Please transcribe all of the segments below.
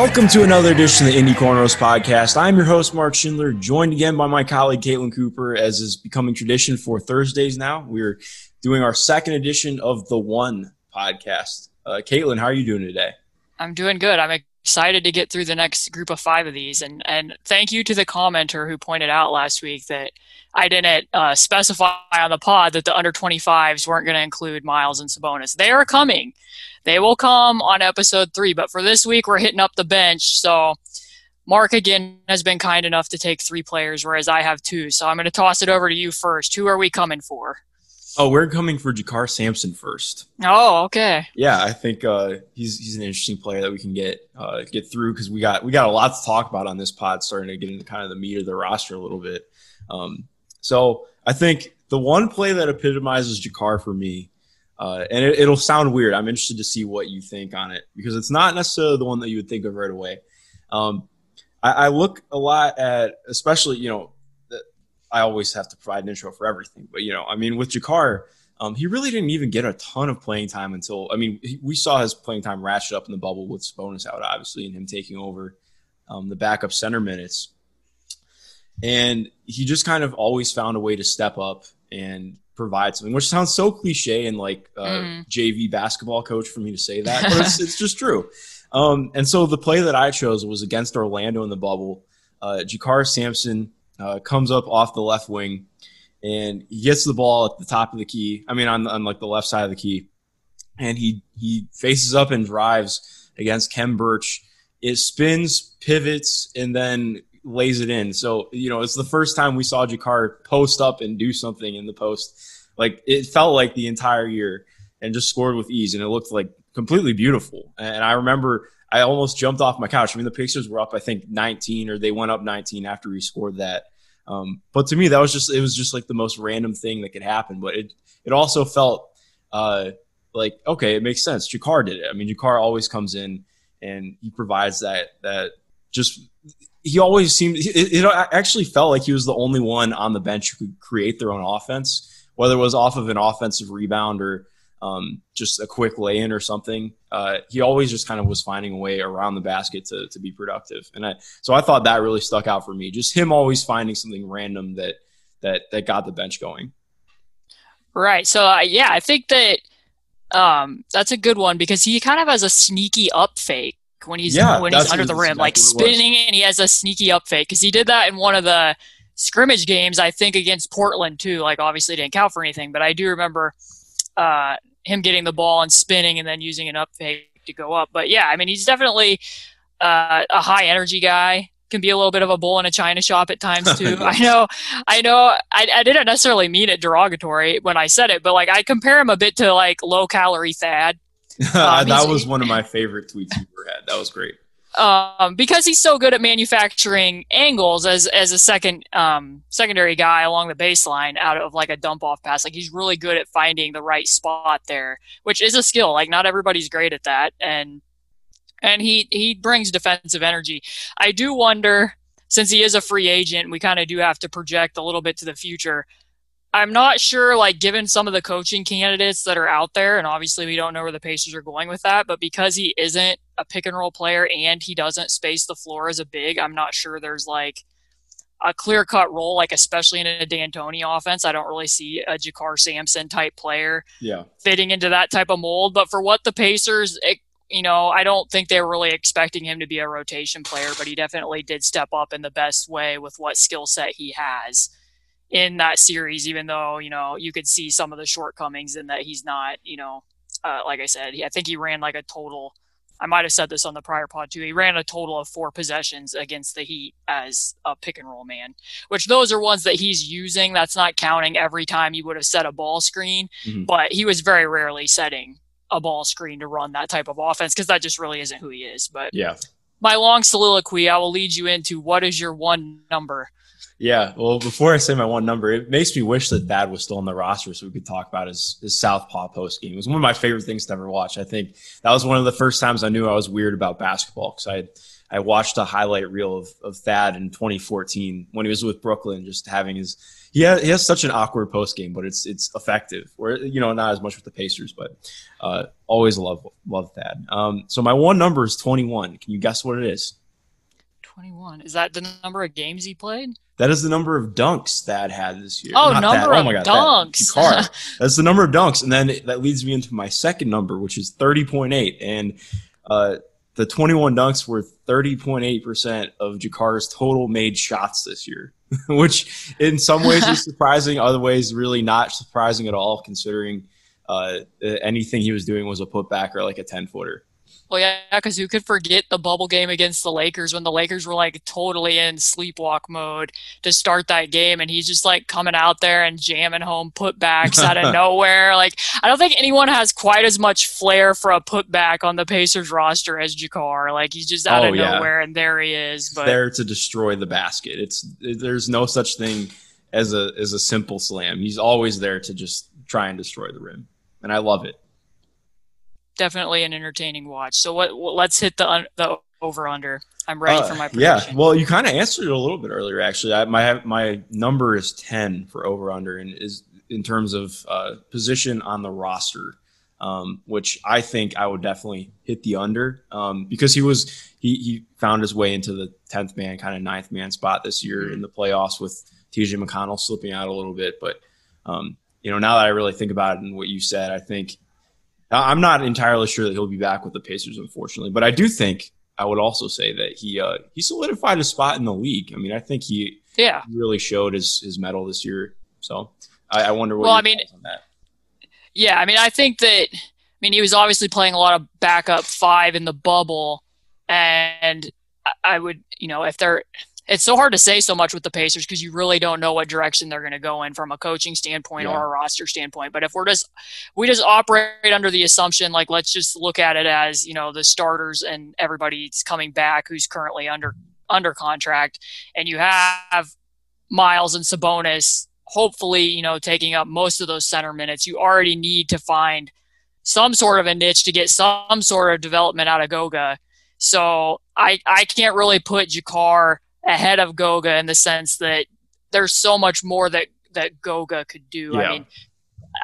Welcome to another edition of the Indy Cornrows podcast. I'm your host, Mark Schindler, joined again by my colleague, Caitlin Cooper, as is becoming tradition for Thursdays now. We're doing our second edition of the One podcast. Uh, Caitlin, how are you doing today? I'm doing good. I'm excited to get through the next group of five of these, and and thank you to the commenter who pointed out last week that I didn't uh, specify on the pod that the under 25s weren't going to include Miles and Sabonis. They are coming. They will come on episode three, but for this week we're hitting up the bench. So Mark again has been kind enough to take three players, whereas I have two. So I'm going to toss it over to you first. Who are we coming for? Oh, we're coming for Jakarr Sampson first. Oh, okay. Yeah, I think uh, he's he's an interesting player that we can get uh, get through because we got we got a lot to talk about on this pod, starting to get into kind of the meat of the roster a little bit. Um, so I think the one play that epitomizes Jakarr for me, uh, and it, it'll sound weird. I'm interested to see what you think on it because it's not necessarily the one that you would think of right away. Um, I, I look a lot at, especially you know, the- I always have to provide an intro for everything, but you know, I mean, with Jakarr, um, he really didn't even get a ton of playing time until I mean, he, we saw his playing time ratchet up in the bubble with Sabonis out, obviously, and him taking over um, the backup center minutes and he just kind of always found a way to step up and provide something, which sounds so cliche and like uh, Mhm. JV basketball coach for me to say that, but it's, it's just true. Um, and so the play that I chose was against Orlando in the bubble. Uh, Jakarr Sampson uh, comes up off the left wing and he gets the ball at the top of the key. I mean, on, on like the left side of the key, and he he faces up and drives against Khem Birch. It spins, pivots, and then lays it in. So, you know, it's the first time we saw Jakarr post up and do something in the post. Like it felt like the entire year and just scored with ease and it looked like completely beautiful. And I remember I almost jumped off my couch. I mean, the Pacers were up, I think 19 or they went up 19 after he scored that. Um, but to me, that was just, it was just like the most random thing that could happen. But it, it also felt, uh, like, okay, it makes sense. Jakarr did it. I mean, Jakarr always comes in and he provides that, that just he always seemed it, it actually felt like he was the only one on the bench who could create their own offense, whether it was off of an offensive rebound or um, just a quick lay in or something. Uh, he always just kind of was finding a way around the basket to, to be productive. And I, so I thought that really stuck out for me. Just him always finding something random that, that, that got the bench going. Right. So uh, yeah, I think that um, that's a good one because he kind of has a sneaky up fake when he's Yeah, when he's under the exactly rim, like it was. spinning, and he has a sneaky up fake because he did that in one of the scrimmage games, I think, against Portland too. Like obviously didn't count for anything, but I do remember uh, him getting the ball and spinning and then using an up fake to go up. But yeah, I mean he's definitely uh, a high energy guy. Can be a little bit of a bull in a china shop at times too. I know, I know. I, I didn't necessarily mean it derogatory when I said it, but like I compare him a bit to like low calorie Thad that was one of my favorite tweets you ever had. That was great. um, because he's so good at manufacturing angles as as a second um, secondary guy along the baseline out of like a dump off pass. Like he's really good at finding the right spot there, which is a skill. Like not everybody's great at that, and and he he brings defensive energy. I do wonder since he is a free agent, we kind of do have to project a little bit to the future. I'm not sure, like, given some of the coaching candidates that are out there, and obviously we don't know where the Pacers are going with that, but because he isn't a pick and roll player and he doesn't space the floor as a big, I'm not sure there's like a clear cut role, like especially in a D'Antoni offense. I don't really see a JaKarr Sampson type player yeah. fitting into that type of mold. But for what the Pacers, it, you know, I don't think they were really expecting him to be a rotation player, but he definitely did step up in the best way with what skill set he has in that series, even though, you know, you could see some of the shortcomings in that he's not, you know, uh, like I said, he, I think he ran like a total I might have said this on the prior pod too. He ran a total of four possessions against the Heat as a pick and roll man, which those are ones that he's using. That's not counting every time he would have set a ball screen, mm-hmm. but he was very rarely setting a ball screen to run that type of offense because that just really isn't who he is. But yeah, my long soliloquy, I will lead you into what is your one number yeah. Well, before I say my one number, it makes me wish that Thad was still on the roster so we could talk about his, his Southpaw post game. It was one of my favorite things to ever watch. I think that was one of the first times I knew I was weird about basketball because I I watched a highlight reel of, of Thad in 2014 when he was with Brooklyn, just having his he has, he has such an awkward post game, but it's it's effective. Where you know not as much with the Pacers, but uh, always love love Thad. Um, so my one number is 21. Can you guess what it is? 21. Is that the number of games he played? That is the number of dunks Thad had this year. Oh, Not number that. Oh my God, dunks. That, That's the number of dunks. And then that leads me into my second number, which is 30.8. And uh, the 21 dunks were 30.8% of JaKarr's total made shots this year, which in some ways is surprising, other ways really not surprising at all, considering uh, anything he was doing was a putback or like a 10 footer. Well, yeah, because who could forget the bubble game against the Lakers when the Lakers were like totally in sleepwalk mode to start that game, and he's just like coming out there and jamming home putbacks out of nowhere. Like, I don't think anyone has quite as much flair for a putback on the Pacers roster as JaKarr. Like, he's just out oh, of yeah. nowhere, and there he is. But there to destroy the basket. It's there's no such thing as a as a simple slam. He's always there to just try and destroy the rim, and I love it definitely an entertaining watch. So what? let's hit the the over under. I'm ready uh, for my prediction. Yeah, well, you kind of answered it a little bit earlier. Actually, I, my my number is ten for over under, and is in terms of uh, position on the roster, um, which I think I would definitely hit the under um, because he was he he found his way into the tenth man, kind of ninth man spot this year mm-hmm. in the playoffs with T.J. McConnell slipping out a little bit, but. Um, you know, now that I really think about it and what you said, I think I'm not entirely sure that he'll be back with the Pacers, unfortunately, but I do think I would also say that he uh, he solidified a spot in the league. I mean, I think he yeah really showed his his mettle this year. So I, I wonder what. Well, I mean, yeah, I mean, I think that I mean he was obviously playing a lot of backup five in the bubble, and I would you know if they're it's so hard to say so much with the Pacers because you really don't know what direction they're going to go in from a coaching standpoint yeah. or a roster standpoint. But if we're just we just operate under the assumption like let's just look at it as you know the starters and everybody's coming back who's currently under under contract, and you have Miles and Sabonis hopefully you know taking up most of those center minutes. You already need to find some sort of a niche to get some sort of development out of Goga. So I I can't really put JaKarr – ahead of Goga in the sense that there's so much more that that Goga could do. Yeah. I mean,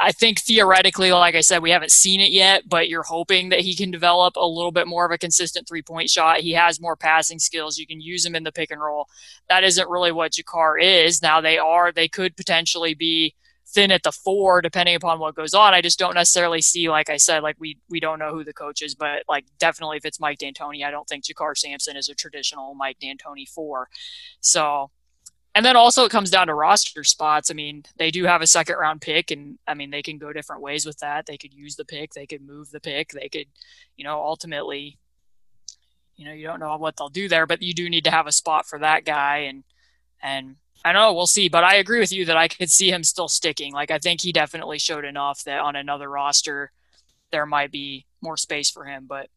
I think theoretically, like I said, we haven't seen it yet, but you're hoping that he can develop a little bit more of a consistent three point shot. He has more passing skills. You can use him in the pick and roll. That isn't really what JaKarr is. Now they are, they could potentially be thin at the four, depending upon what goes on. I just don't necessarily see, like I said, like we we don't know who the coach is, but like definitely if it's Mike D'Antoni, I don't think JaKarr Sampson is a traditional Mike D'Antoni four. So, and then also it comes down to roster spots. I mean, they do have a second round pick, and I mean they can go different ways with that. They could use the pick, they could move the pick, they could, you know, ultimately. You know, you don't know what they'll do there, but you do need to have a spot for that guy, and and I know. We'll see. But I agree with you that I could see him still sticking. Like, I think he definitely showed enough that on another roster, there might be more space for him. But,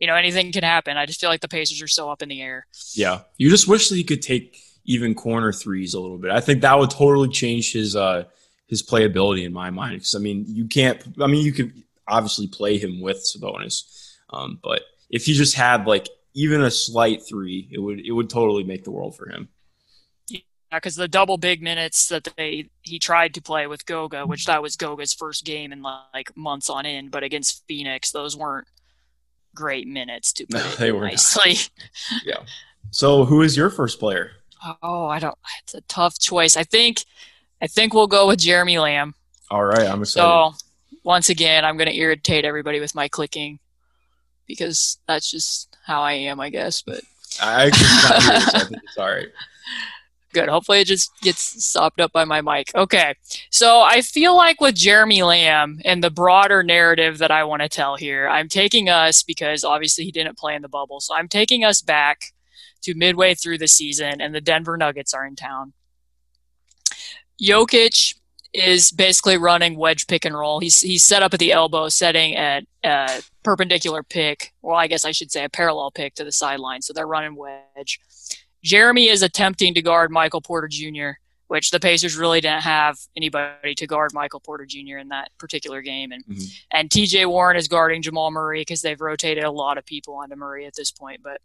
you know, anything can happen. I just feel like the Pacers are so up in the air. Yeah. You just wish that he could take even corner threes a little bit. I think that would totally change his, uh, his playability in my mind. Because, I mean, you can't, I mean, you could obviously play him with Sabonis. Um, but if he just had like even a slight three, it would, it would totally make the world for him. Because the double big minutes that they he tried to play with Goga, which that was Goga's first game in like months on end, but against Phoenix, those weren't great minutes to put No, they were not. nicely. Yeah. So who is your first player? Oh, I don't. It's a tough choice. I think, I think we'll go with Jeremy Lamb. All right, I'm excited. So once again, I'm going to irritate everybody with my clicking because that's just how I am, I guess. But I actually can't hear you, so I think it's all right. good. Hopefully, it just gets stopped up by my mic. Okay. So I feel like with Jeremy Lamb and the broader narrative that I want to tell here, I'm taking us because obviously he didn't play in the bubble. So I'm taking us back to midway through the season, and the Denver Nuggets are in town. Jokic is basically running wedge pick and roll. He's he's set up at the elbow, setting at a perpendicular pick. Well, I guess I should say a parallel pick to the sideline. So they're running wedge. Jeremy is attempting to guard Michael Porter Jr., which the Pacers really didn't have anybody to guard Michael Porter Jr. in that particular game, and Mhm. and T.J. Warren is guarding Jamal Murray because they've rotated a lot of people onto Murray at this point. But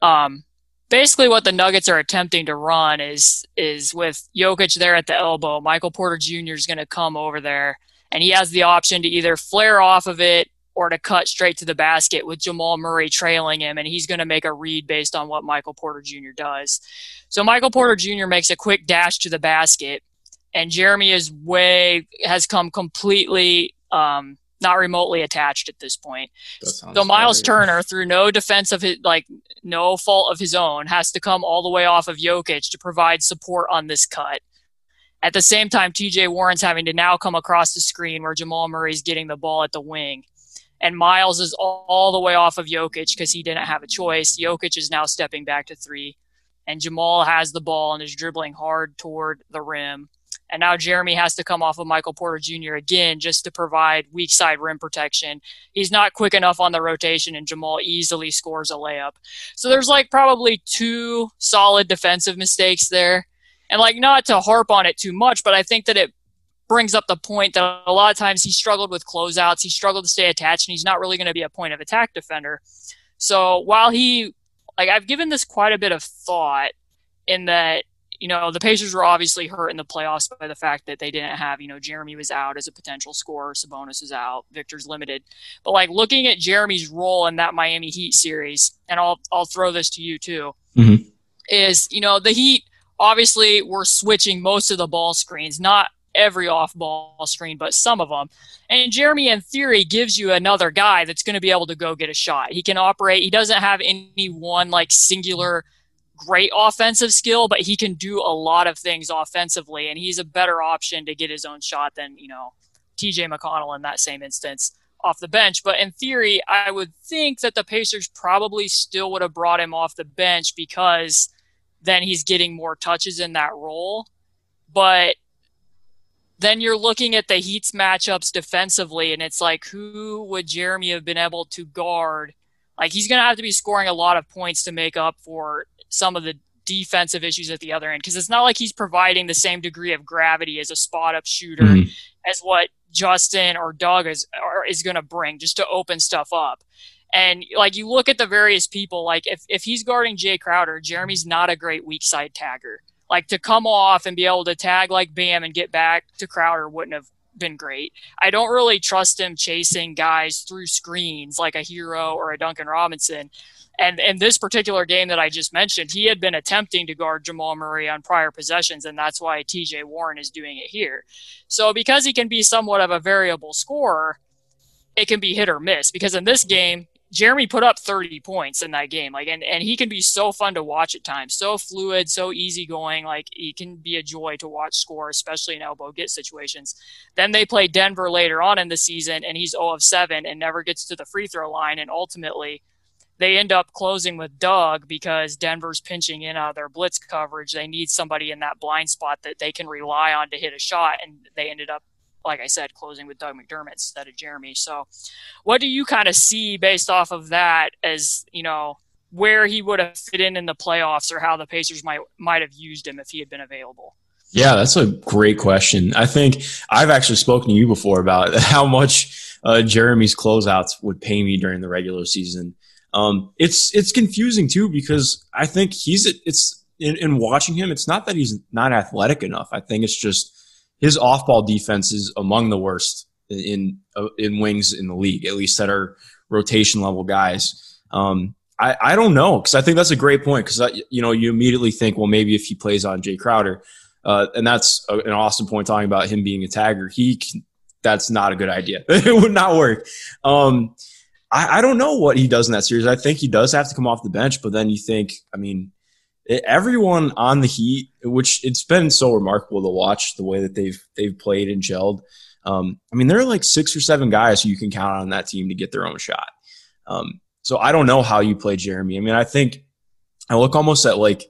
um, basically, what the Nuggets are attempting to run is is with Jokic there at the elbow. Michael Porter Jr. is going to come over there, and he has the option to either flare off of it or to cut straight to the basket with Jamal Murray trailing him, and he's going to make a read based on what Michael Porter Jr. does. So Michael Porter Jr. makes a quick dash to the basket, and Jeremy is way has come completely um, not remotely attached at this point. So Miles right. Turner, through no defense of his, like no fault of his own, has to come all the way off of Jokic to provide support on this cut. At the same time, TJ Warren's having to now come across the screen where Jamal Murray's getting the ball at the wing. And Miles is all, all the way off of Jokic because he didn't have a choice. Jokic is now stepping back to three. And Jamal has the ball and is dribbling hard toward the rim. And now Jeremy has to come off of Michael Porter Jr. again just to provide weak side rim protection. He's not quick enough on the rotation, and Jamal easily scores a layup. So there's like probably two solid defensive mistakes there. And like not to harp on it too much, but I think that it brings up the point that a lot of times he struggled with closeouts. He struggled to stay attached, and he's not really going to be a point of attack defender. So while he, like, I've given this quite a bit of thought in that, you know, the Pacers were obviously hurt in the playoffs by the fact that they didn't have, you know, Jeremy was out as a potential scorer, Sabonis is out, Victor's limited. But like looking at Jeremy's role in that Miami Heat series, and I'll I'll throw this to you too, Mhm. is you know the Heat obviously were switching most of the ball screens, not every off ball screen, but some of them. And Jeremy, in theory, gives you another guy that's going to be able to go get a shot. He can operate. He doesn't have any one like singular great offensive skill, but he can do a lot of things offensively, and he's a better option to get his own shot than you know TJ McConnell in that same instance off the bench. But in theory, I would think that the Pacers probably still would have brought him off the bench because then he's getting more touches in that role. But then you're looking at the Heat's matchups defensively, and it's like, who would Jeremy have been able to guard? Like, he's going to have to be scoring a lot of points to make up for some of the defensive issues at the other end because it's not like he's providing the same degree of gravity as a spot up shooter Mhm. as what Justin or Doug is or is going to bring just to open stuff up. And like you look at the various people, like if, if he's guarding Jae Crowder, Jeremy's not a great weak side tagger. Like to come off and be able to tag like Bam and get back to Crowder wouldn't have been great. I don't really trust him chasing guys through screens like a Herro or a Duncan Robinson. And in this particular game that I just mentioned, he had been attempting to guard Jamal Murray on prior possessions, and that's why TJ Warren is doing it here. So because he can be somewhat of a variable scorer, it can be hit or miss. Because in this game, Jeremy put up 30 points in that game. Like and, and he can be so fun to watch at times. So fluid, so easygoing. Like he can be a joy to watch score, especially in elbow get situations. Then they play Denver later on in the season and he's 0 of 7 and never gets to the free throw line. And ultimately they end up closing with Doug because Denver's pinching in out of their blitz coverage. They need somebody in that blind spot that they can rely on to hit a shot, and they ended up, like I said, closing with Doug McDermott instead of Jeremy. So, what do you kind of see based off of that as you know where he would have fit in in the playoffs, or how the Pacers might might have used him if he had been available? Yeah, that's a great question. I think I've actually spoken to you before about how much uh, Jeremy's closeouts would pay me during the regular season. Um, it's it's confusing too because I think he's it's in, in watching him, it's not that he's not athletic enough. I think it's just his off ball defense is among the worst in uh, in wings in the league, at least that are rotation level guys. Um, I, I don't know because I think that's a great point because you know you immediately think well maybe if he plays on Jae Crowder, uh, and that's a, an awesome point talking about him being a tagger. He that's not a good idea. it would not work. Um, I, I don't know what he does in that series. I think he does have to come off the bench, but then you think I mean everyone on the Heat, which it's been so remarkable to watch the way that they've they've played and gelled. Um, I mean, there are like six or seven guys who you can count on that team to get their own shot. Um, so I don't know how you play Jeremy. I mean, I think I look almost at like,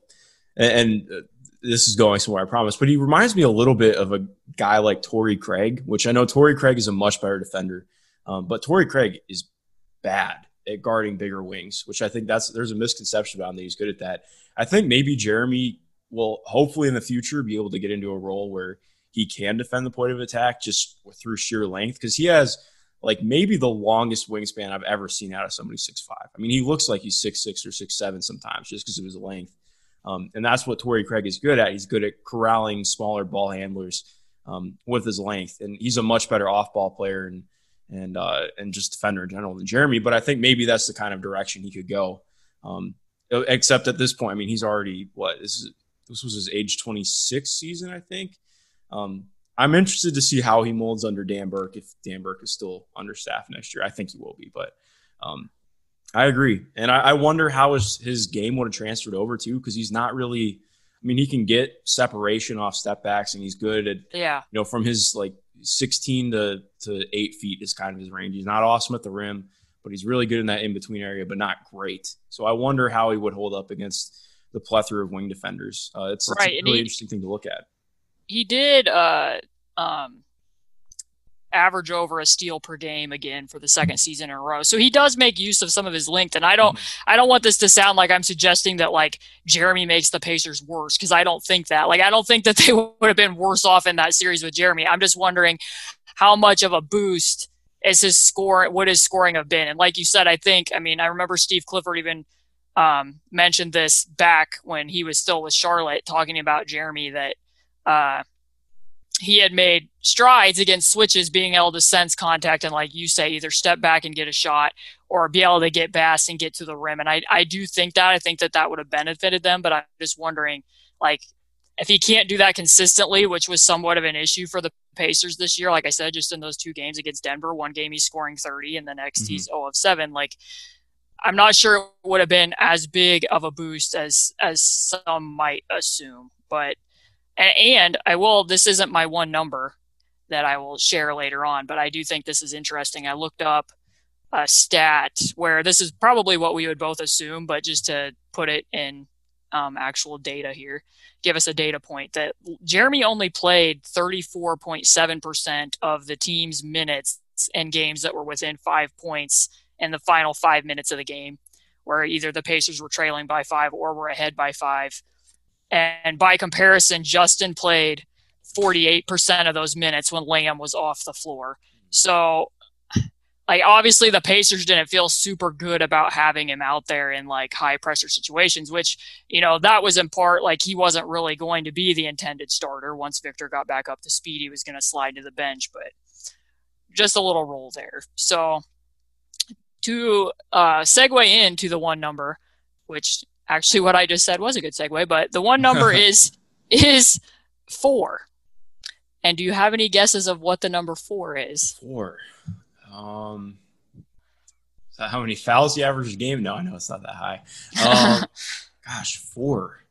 and, uh, this is going somewhere, I promise, but he reminds me a little bit of a guy like Torrey Craig, which I know Torrey Craig is a much better defender, um, but Torrey Craig is bad at guarding bigger wings, which I think that's there's a misconception about him that he's good at that. I think maybe Jeremy will hopefully in the future be able to get into a role where he can defend the point of attack just through sheer length because he has like maybe the longest wingspan I've ever seen out of somebody six five. I mean, he looks like he's six six or six seven sometimes just because of his length. Um, and that's what Torrey Craig is good at. He's good at corralling smaller ball handlers um, with his length, and he's a much better off ball player and and uh, and just defender in general than Jeremy. But I think maybe that's the kind of direction he could go. Um, except at this point, I mean, he's already what this is. This was his age 26 season, I think. Um, I'm interested to see how he molds under Dan Burke if Dan Burke is still under staff next year. I think he will be, but um, I agree, and I, I, wonder how his his game would have transferred over to because he's not really. I mean, he can get separation off step backs, and he's good at yeah. You know, from his like 16 to to eight feet is kind of his range. He's not awesome at the rim, but he's really good in that in between area, but not great. So I wonder how he would hold up against the plethora of wing defenders. Uh, it's, right. it's a really he, interesting thing to look at he did uh, um, average over a steal per game again for the second season in a row. So he does make use of some of his length. And I don't mm-hmm. I don't want this to sound like I'm suggesting that like Jeremy makes the Pacers worse because I don't think that. Like I don't think that they would have been worse off in that series with Jeremy. I'm just wondering how much of a boost is his score what his scoring have been. And like you said, I think I mean I remember Steve Clifford even um, mentioned this back when he was still with Charlotte talking about Jeremy that uh, he had made strides against switches, being able to sense contact and, like you say, either step back and get a shot or be able to get past and get to the rim. And I, I do think that. I think that that would have benefited them, but I'm just wondering, like, if he can't do that consistently, which was somewhat of an issue for the Pacers this year, like I said, just in those two games against Denver, one game he's scoring 30 and the next mm-hmm. he's 0 of 7. Like, I'm not sure it would have been as big of a boost as as some might assume, but and I will, this isn't my one number that I will share later on, but I do think this is interesting. I looked up a stat where this is probably what we would both assume, but just to put it in um, actual data here, give us a data point that Jeremy only played 34.7% of the team's minutes in games that were within five points in the final five minutes of the game, where either the Pacers were trailing by five or were ahead by five. And by comparison, Justin played 48% of those minutes when Lamb was off the floor. So, like, obviously, the Pacers didn't feel super good about having him out there in like high pressure situations, which, you know, that was in part like he wasn't really going to be the intended starter. Once Victor got back up to speed, he was going to slide to the bench, but just a little roll there. So, to uh, segue into the one number, which actually what I just said was a good segue, but the one number is is four. And do you have any guesses of what the number four is? Four. Um, how many fouls he averages a game? No, I know it's not that high. Um, gosh, four.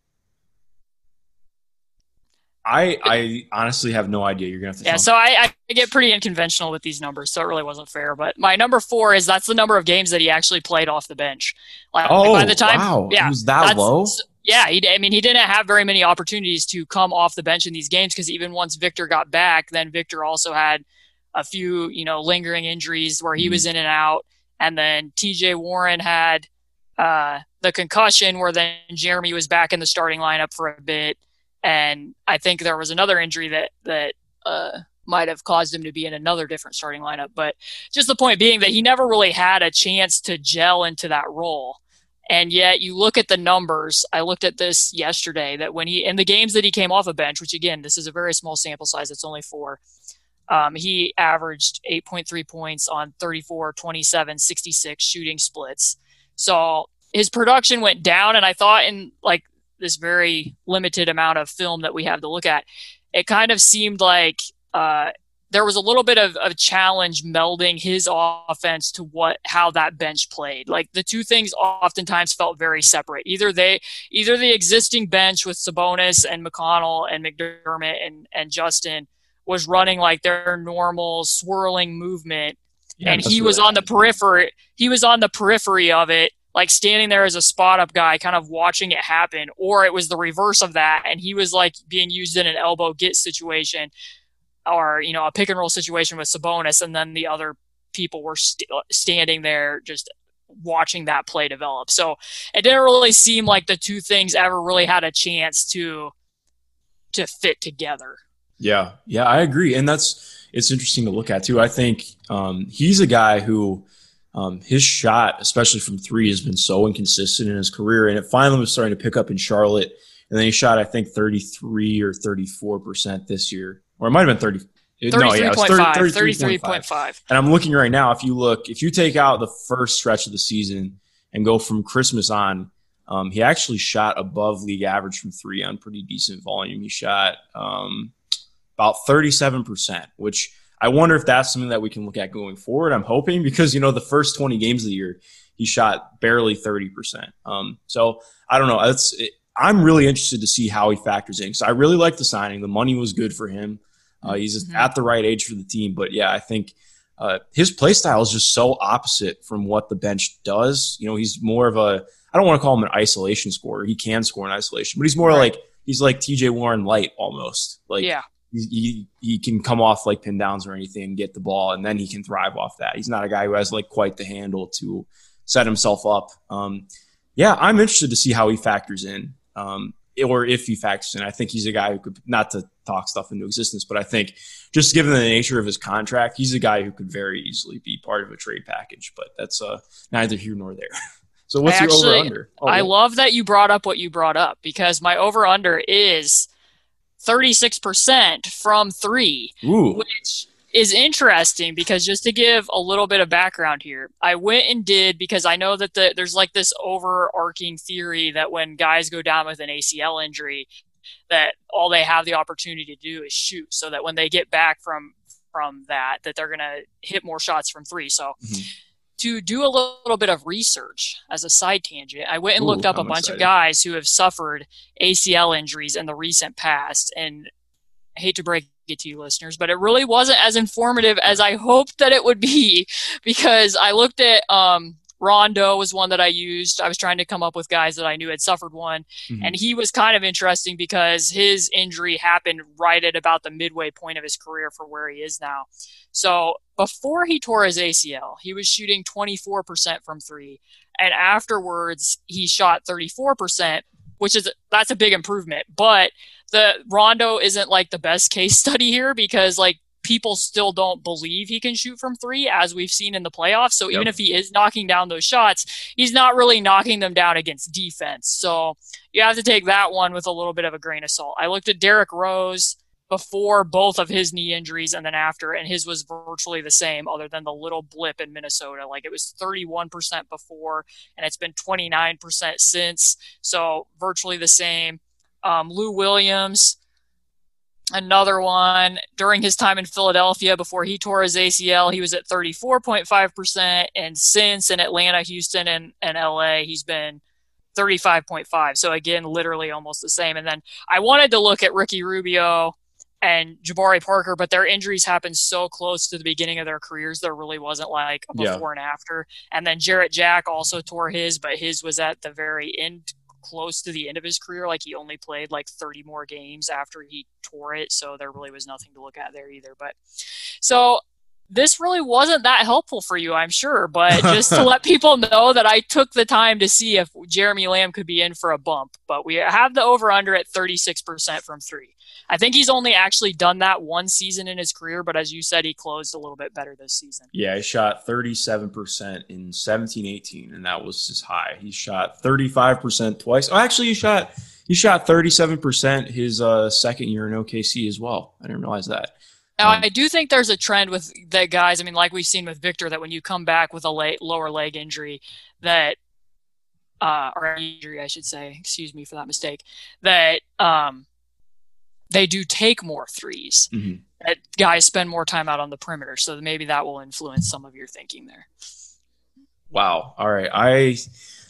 I I honestly have no idea. You're gonna have to. Yeah, so I, I get pretty unconventional with these numbers, so it really wasn't fair. But my number four is that's the number of games that he actually played off the bench. Like oh, by the time, wow, yeah, it was that low. Yeah, he, I mean, he didn't have very many opportunities to come off the bench in these games because even once Victor got back, then Victor also had a few, you know, lingering injuries where he mm-hmm. was in and out, and then T.J. Warren had uh, the concussion where then Jeremy was back in the starting lineup for a bit and I think there was another injury that that uh, might have caused him to be in another different starting lineup. But just the point being that he never really had a chance to gel into that role. And yet you look at the numbers. I looked at this yesterday that when he, in the games that he came off a bench, which again, this is a very small sample size, it's only four, um, he averaged 8.3 points on 34, 27, 66 shooting splits. So his production went down. And I thought in like this very limited amount of film that we have to look at, it kind of seemed like, uh, there was a little bit of a challenge melding his offense to what how that bench played. Like the two things oftentimes felt very separate. Either they either the existing bench with Sabonis and McConnell and McDermott and, and Justin was running like their normal swirling movement. Yeah, and he was on the periphery he was on the periphery of it, like standing there as a spot up guy, kind of watching it happen, or it was the reverse of that, and he was like being used in an elbow get situation or you know a pick and roll situation with Sabonis, and then the other people were st- uh, standing there just watching that play develop. So it didn't really seem like the two things ever really had a chance to to fit together. Yeah, yeah, I agree, and that's it's interesting to look at too. I think um, he's a guy who. Um, his shot, especially from three, has been so inconsistent in his career, and it finally was starting to pick up in Charlotte. And then he shot, I think, 33 or 34 percent this year or it might have been 30. 33.5. No, yeah, 30, 33.5. And I'm looking right now. If you look, if you take out the first stretch of the season and go from Christmas on, um, he actually shot above league average from three on pretty decent volume. He shot um, about 37%, which I wonder if that's something that we can look at going forward. I'm hoping because, you know, the first 20 games of the year, he shot barely 30%. Um, so I don't know. It, I'm really interested to see how he factors in. So I really like the signing. The money was good for him. Uh, he's mm-hmm. at the right age for the team. But yeah, I think uh, his play style is just so opposite from what the bench does. You know, he's more of a I don't want to call him an isolation scorer. He can score in isolation, but he's more right. like he's like T.J. Warren light almost. Like yeah. He, he can come off like pin downs or anything and get the ball, and then he can thrive off that. He's not a guy who has like quite the handle to set himself up. Um, yeah, I'm interested to see how he factors in. Um, or if he factors in. I think he's a guy who could not to talk stuff into existence, but I think just given the nature of his contract, he's a guy who could very easily be part of a trade package. But that's uh, neither here nor there. so what's your over under? Oh, I love that you brought up what you brought up because my over under is 36% from three, Ooh. which is interesting because just to give a little bit of background here, I went and did because I know that the, there's like this overarching theory that when guys go down with an ACL injury, that all they have the opportunity to do is shoot, so that when they get back from from that, that they're gonna hit more shots from three. So. Mm-hmm. To do a little bit of research as a side tangent, I went and Ooh, looked up I'm a bunch excited. of guys who have suffered ACL injuries in the recent past. And I hate to break it to you listeners, but it really wasn't as informative as I hoped that it would be because I looked at um, Rondo was one that I used. I was trying to come up with guys that I knew had suffered one. Mm-hmm. And he was kind of interesting because his injury happened right at about the midway point of his career for where he is now. So before he tore his ACL, he was shooting 24% from three. And afterwards, he shot 34%, which is that's a big improvement. But the Rondo isn't like the best case study here because like people still don't believe he can shoot from three, as we've seen in the playoffs. So even if he is knocking down those shots, he's not really knocking them down against defense. So you have to take that one with a little bit of a grain of salt. I looked at Derrick Rose before both of his knee injuries and then after, and his was virtually the same, other than the little blip in Minnesota. Like it was 31% before, and it's been 29% since. So virtually the same. Um, Lou Williams, another one during his time in Philadelphia before he tore his ACL, he was at 34.5%. And since in Atlanta, Houston, and, and LA, he's been 35.5. So again, literally almost the same. And then I wanted to look at Ricky Rubio and Jabari Parker, but their injuries happened so close to the beginning of their careers, there really wasn't like a before yeah. and after. And then Jarrett Jack also tore his, but his was at the very end, close to the end of his career. Like he only played like 30 more games after he tore it. So there really was nothing to look at there either. But so this really wasn't that helpful for you, I'm sure, but just to let people know that I took the time to see if Jeremy Lamb could be in for a bump. But we have the over under at 36% from three. I think he's only actually done that one season in his career, but as you said, he closed a little bit better this season. Yeah, he shot 37% in 17 18, and that was his high. He shot 35% twice. Oh, actually, he shot. He shot 37% his uh, second year in OKC as well. I didn't realize that. Now, um, I do think there's a trend with the guys. I mean, like we've seen with Victor, that when you come back with a late, lower leg injury, that uh, or injury, I should say, excuse me for that mistake, that um, they do take more 3s mm-hmm. That guys spend more time out on the perimeter, so maybe that will influence some of your thinking there. Wow. All right. I,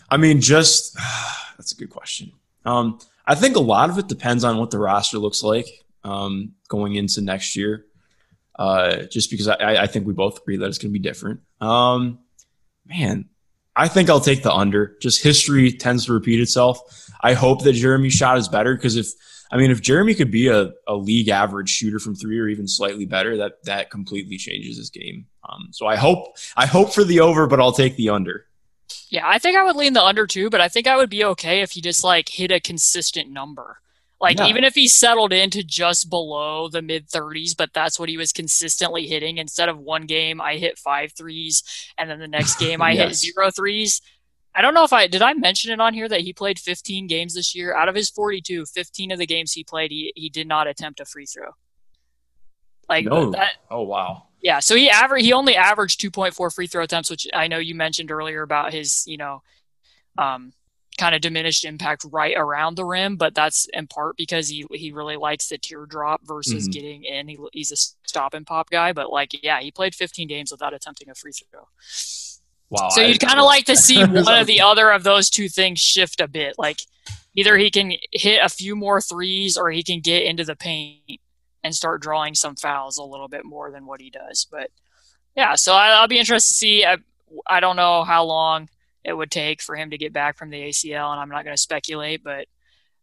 I mean, just that's a good question. Um, I think a lot of it depends on what the roster looks like um, going into next year uh, just because I, I, think we both agree that it's going to be different. Um, man, I think I'll take the under. Just history tends to repeat itself. I hope that Jeremy's shot is better because if I mean if Jeremy could be a, a league average shooter from three or even slightly better, that that completely changes his game. Um, so I hope I hope for the over, but I'll take the under. Yeah, I think I would lean the under too, but I think I would be okay if he just like hit a consistent number. Like yeah. even if he settled into just below the mid 30s, but that's what he was consistently hitting. Instead of one game, I hit five threes, and then the next game I yes. hit zero threes. I don't know if I did I mention it on here that he played 15 games this year. Out of his 42, 15 of the games he played, he he did not attempt a free throw. Like no. that. Oh wow. Yeah, so he aver- he only averaged 2.4 free throw attempts, which I know you mentioned earlier about his, you know, um, kind of diminished impact right around the rim, but that's in part because he he really likes the teardrop versus mm-hmm. getting in. He, he's a stop and pop guy, but like yeah, he played 15 games without attempting a free throw. Wow. So you'd kind of like to see one or the other of those two things shift a bit. Like either he can hit a few more threes or he can get into the paint and start drawing some fouls a little bit more than what he does. But yeah, so I, will be interested to see. I, I don't know how long it would take for him to get back from the ACL, and I'm not going to speculate, but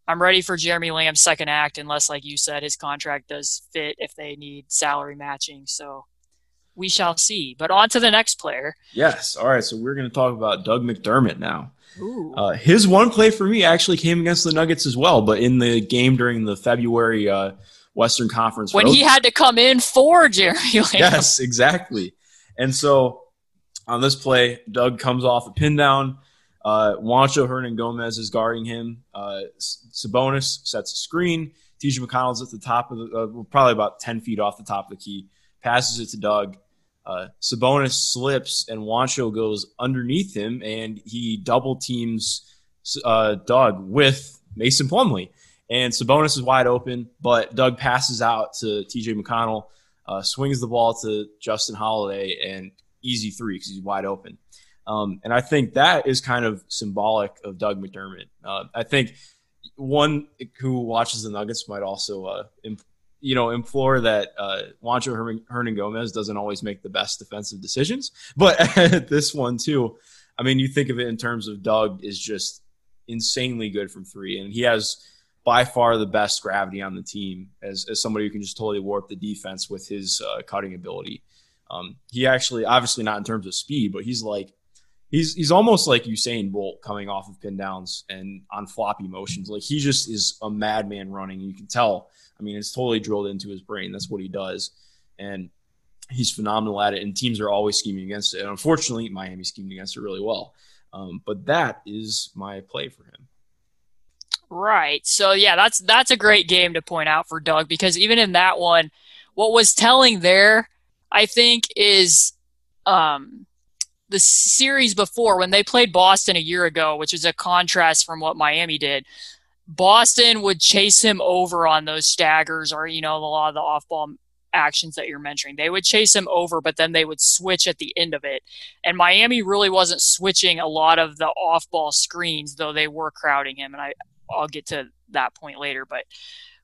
I'm ready for Jeremy Lamb's second act, unless, like you said, his contract does fit if they need salary matching. So we shall see. But on to the next player. Yes. All right. So we're going to talk about Doug McDermott now. Uh, his one play for me actually came against the Nuggets as well, but in the game during the February uh, Western Conference. When road. he had to come in for Jeremy Lamb. Yes, exactly. And so on this play, Doug comes off a pin down. Uh, Juancho Hernangomez is guarding him. Uh, Sabonis sets a screen. TJ McConnell's at the top of the, uh, probably about 10 feet off the top of the key, passes it to Doug. Uh, Sabonis slips and Juancho goes underneath him and he double teams uh, Doug with Mason Plumlee. And Sabonis is wide open, but Doug passes out to TJ McConnell, uh, swings the ball to Justin Holiday, and easy three because he's wide open. Um, and I think that is kind of symbolic of Doug McDermott. Uh, I think one who watches the Nuggets might also, uh, imp- you know, implore that uh, Juancho Herman- Hernangomez doesn't always make the best defensive decisions. But this one too, I mean, you think of it in terms of Doug is just insanely good from three, and he has by far the best gravity on the team as, as somebody who can just totally warp the defense with his uh, cutting ability. Um, he actually, obviously not in terms of speed, but he's like, he's he's almost like Usain Bolt coming off of pin downs and on floppy motions. Like he just is a madman running. You can tell. I mean, it's totally drilled into his brain. That's what he does, and he's phenomenal at it. And teams are always scheming against it. And unfortunately, Miami schemed against it really well. Um, but that is my play for him. Right. So yeah, that's that's a great game to point out for Doug because even in that one, what was telling there I think, is um, the series before when they played Boston a year ago, which is a contrast from what Miami did. Boston would chase him over on those staggers or, you know, a lot of the off ball actions that you're mentioning. They would chase him over, but then they would switch at the end of it. And Miami really wasn't switching a lot of the off ball screens, though they were crowding him. And I, I'll get to that point later. But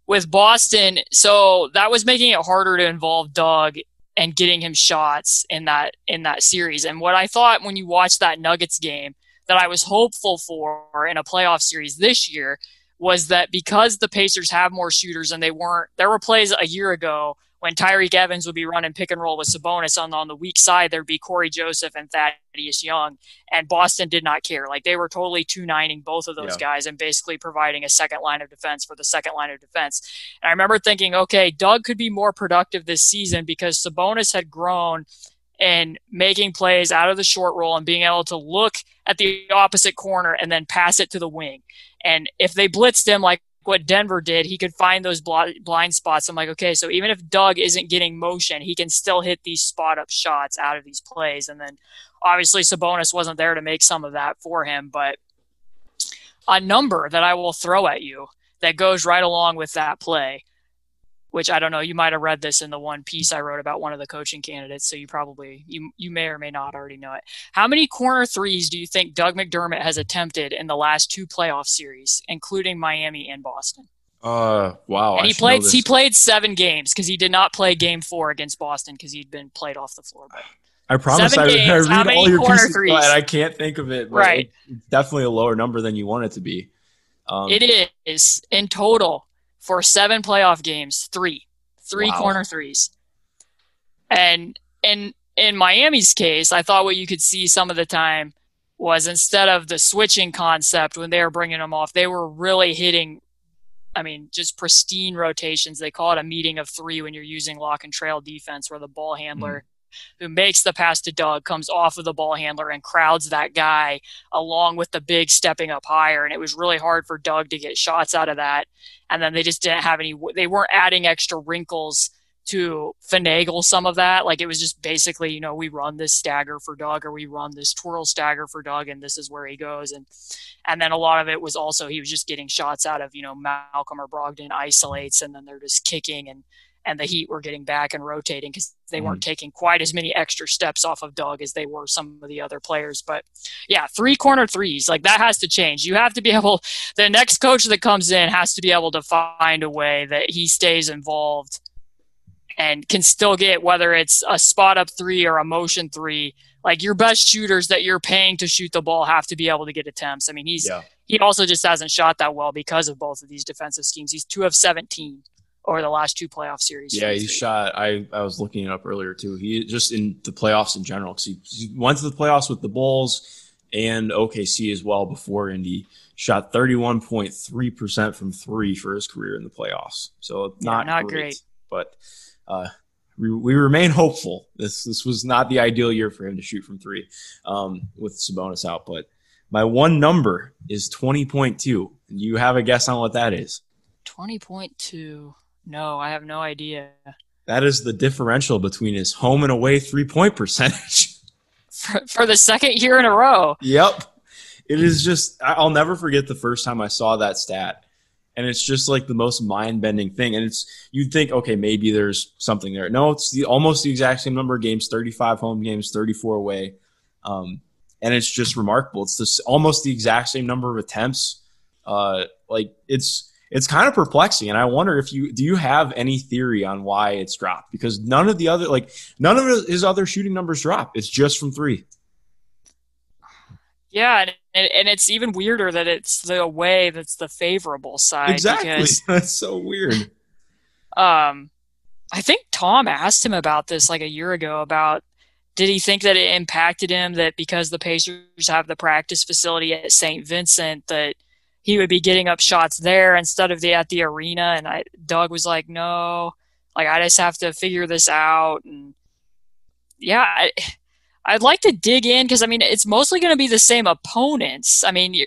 with Boston, so that was making it harder to involve Doug and getting him shots in that in that series. And what I thought when you watched that Nuggets game that I was hopeful for in a playoff series this year was that because the Pacers have more shooters and they weren't there were plays a year ago when Tyreke Evans would be running pick and roll with Sabonis on, on the weak side, there'd be Cory Joseph and Thaddeus Young. And Boston did not care. Like they were totally 2-9ing both of those yeah. guys and basically providing a second line of defense for the second line of defense. And I remember thinking, okay, Doug could be more productive this season because Sabonis had grown and making plays out of the short roll and being able to look at the opposite corner and then pass it to the wing. And if they blitzed him like what Denver did, he could find those blind spots. I'm like, okay, so even if Doug isn't getting motion, he can still hit these spot up shots out of these plays. And then obviously Sabonis wasn't there to make some of that for him, but a number that I will throw at you that goes right along with that play which I don't know. You might have read this in the one piece I wrote about one of the coaching candidates, so you probably you you may or may not already know it. How many corner threes do you think Doug McDermott has attempted in the last two playoff series, including Miami and Boston? Uh, wow. And he played he played seven games because he did not play game four against Boston because he'd been played off the floor. But I promise I, games, I read all your pieces, threes? but I can't think of it. right, it's definitely a lower number than you want it to be. Um, it is in total for seven playoff games, three, three wow. corner threes. And in in Miami's case, I thought what you could see some of the time was instead of the switching concept when they were bringing them off, they were really hitting. I mean, just pristine rotations. They call it a meeting of three when you're using lock and trail defense, where the ball handler hmm. Who makes the pass to Doug comes off of the ball handler and crowds that guy along with the big stepping up higher. And it was really hard for Doug to get shots out of that. And then they just didn't have any, they weren't adding extra wrinkles to finagle some of that. Like it was just basically, you know, we run this stagger for Doug or we run this twirl stagger for Doug and this is where he goes. And and then a lot of it was also he was just getting shots out of, you know, Malcolm or Brogdon isolates and then they're just kicking and and the Heat were getting back and rotating because they weren't mm-hmm. taking quite as many extra steps off of Doug as they were some of the other players. But yeah, three corner threes, like that has to change. You have to be able, the next coach that comes in has to be able to find a way that he stays involved and can still get whether it's a spot up three or a motion three. Like your best shooters that you're paying to shoot the ball have to be able to get attempts. I mean, he's, yeah. he also just hasn't shot that well because of both of these defensive schemes. He's two of 17 over the last two playoff series. Yeah, he shot. I, I was looking it up earlier too. He just in the playoffs in general because he, he, went to the playoffs with the Bulls and OKC as well before Indy. Shot 31.3 percent from three for his career in the playoffs. So not yeah, not great, great. but uh, we, we, remain hopeful. This this was not the ideal year for him to shoot from three um, with Sabonis out, but my one number is 20.2. You have a guess on what that is? 20.2. No, I have no idea. That is the differential between his home and away three point percentage. for, for the second year in a row. Yep. It is just, I'll never forget the first time I saw that stat. And it's just like the most mind bending thing. And it's, you'd think, okay, maybe there's something there. No, it's the almost the exact same number of games 35 home games, 34 away. Um, and it's just remarkable. It's this almost the exact same number of attempts. Uh, like it's, it's kind of perplexing and i wonder if you do you have any theory on why it's dropped? Because none of the other like none of his other shooting numbers drop. It's just from three. Yeah and, and it's even weirder that it's the way that's the favorable side exactly. because, that's so weird. Um i think tom asked him about this like a year ago about did he think that it impacted him that because the pacers have the practice facility at st vincent that he would be getting up shots there instead of the at the arena. And I, Doug was like, no, like I just have to figure this out. And yeah, I, I'd like to dig in because I mean it's mostly going to be the same opponents. I mean you're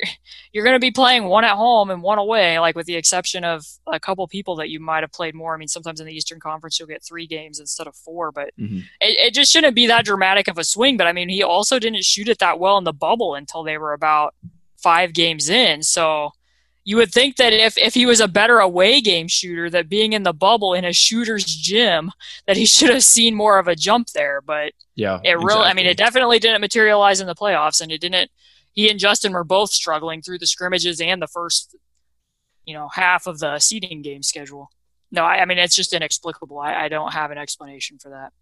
you're going to be playing one at home and one away, like with the exception of a couple people that you might have played more. I mean sometimes in the Eastern Conference you'll get three games instead of four, but mm-hmm. it, it just shouldn't be that dramatic of a swing. But I mean he also didn't shoot it that well in the bubble until they were about five games in. So you would think that if, if he was a better away game shooter, that being in the bubble in a shooter's gym, that he should have seen more of a jump there. But yeah, it really, exactly. I mean, it definitely didn't materialize in the playoffs, and it didn't. He and Justin were both struggling through the scrimmages and the first, you know, half of the seeding game schedule. No, I, I mean it's just inexplicable. I, I don't have an explanation for that.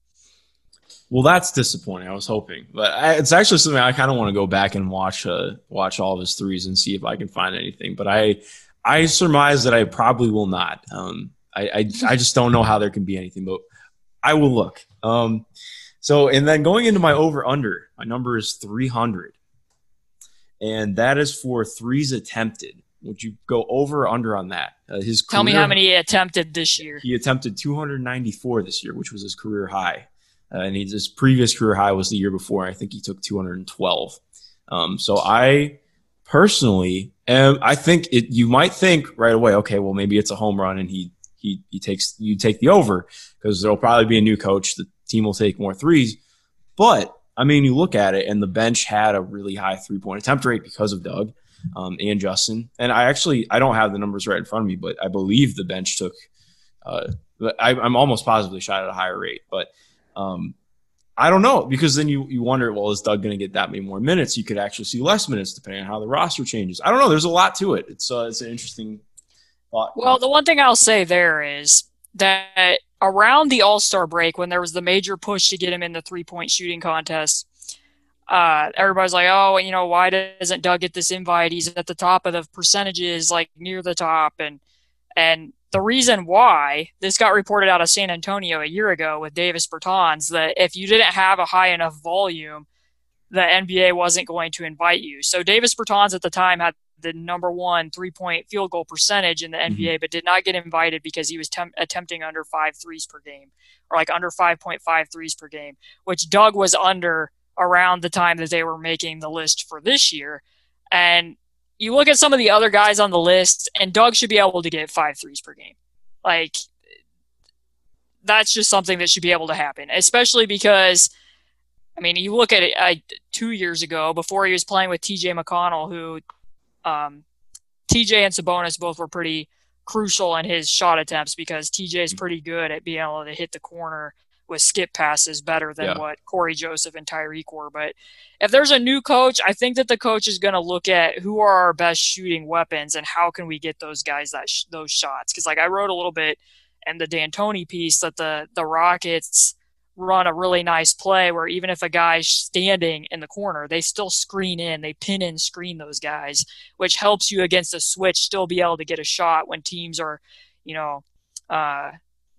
Well, that's disappointing. I was hoping, but I, it's actually something I kind of want to go back and watch uh, watch all of his threes and see if I can find anything. But I I surmise that I probably will not. Um, I, I, I just don't know how there can be anything. But I will look. Um, so, and then going into my over under, my number is 300. And that is for threes attempted. Would you go over or under on that? Uh, his Tell me how many he attempted this year. He attempted 294 this year, which was his career high. Uh, and his previous career high was the year before. I think he took 212. Um, so I personally, am, I think it. You might think right away, okay, well maybe it's a home run, and he he he takes you take the over because there'll probably be a new coach. The team will take more threes. But I mean, you look at it, and the bench had a really high three point attempt rate because of Doug um, and Justin. And I actually I don't have the numbers right in front of me, but I believe the bench took. Uh, I, I'm almost positively shot at a higher rate, but um, I don't know because then you you wonder, well, is Doug going to get that many more minutes? You could actually see less minutes depending on how the roster changes. I don't know. There's a lot to it. It's uh, it's an interesting thought. Well, the one thing I'll say there is that around the All Star break, when there was the major push to get him in the three point shooting contest, uh, everybody's like, oh, you know, why doesn't Doug get this invite? He's at the top of the percentages, like near the top. And, and the reason why this got reported out of San Antonio a year ago with Davis Bertans that if you didn't have a high enough volume, the NBA wasn't going to invite you. So Davis Bertans at the time had the number one three point field goal percentage in the. Mm-hmm. NBA, but did not get invited because he was tem- attempting under five threes per game or like under 5.5 threes per game, which Doug was under around the time that they were making the list for this year. And you look at some of the other guys on the list, and Doug should be able to get five threes per game. Like, that's just something that should be able to happen, especially because, I mean, you look at it I, two years ago before he was playing with TJ McConnell, who um, TJ and Sabonis both were pretty crucial in his shot attempts because TJ is pretty good at being able to hit the corner with skip passes better than Yeah. what Cory Joseph and Tyreke were. But if there's a new coach, I think that the coach is going to look at who are our best shooting weapons and how can we get those guys that sh- those shots. Because like I wrote a little bit in the D'Antoni piece that the the Rockets run a really nice play where even if a guy's standing in the corner, they still screen in, they pin and screen those guys, which helps you against a switch still be able to get a shot when teams are, you know, uh,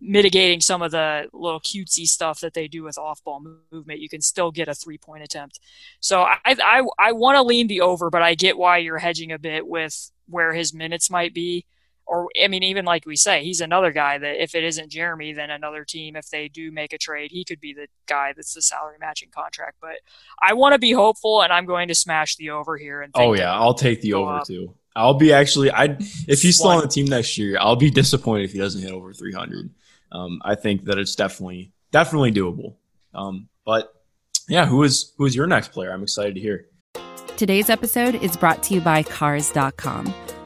mitigating some of the little cutesy stuff that they do with off-ball movement. You can still get a three-point attempt. So I I, I want to lean the over, but I get why you're hedging a bit with where his minutes might be or I mean, even like we say, he's another guy that if it isn't Jeremy, then another team, if they do make a trade, he could be the guy that's the salary matching contract. But I want to be hopeful, and I'm going to smash the over here. And Oh yeah, I'll take the over up. too. I'll be actually I if he's still on the team next year, I'll be disappointed if he doesn't hit over 300. Um, I think that it's definitely definitely doable. Um, but yeah, who is who is your next player? I'm excited to hear. Today's episode is brought to you by Cars.com.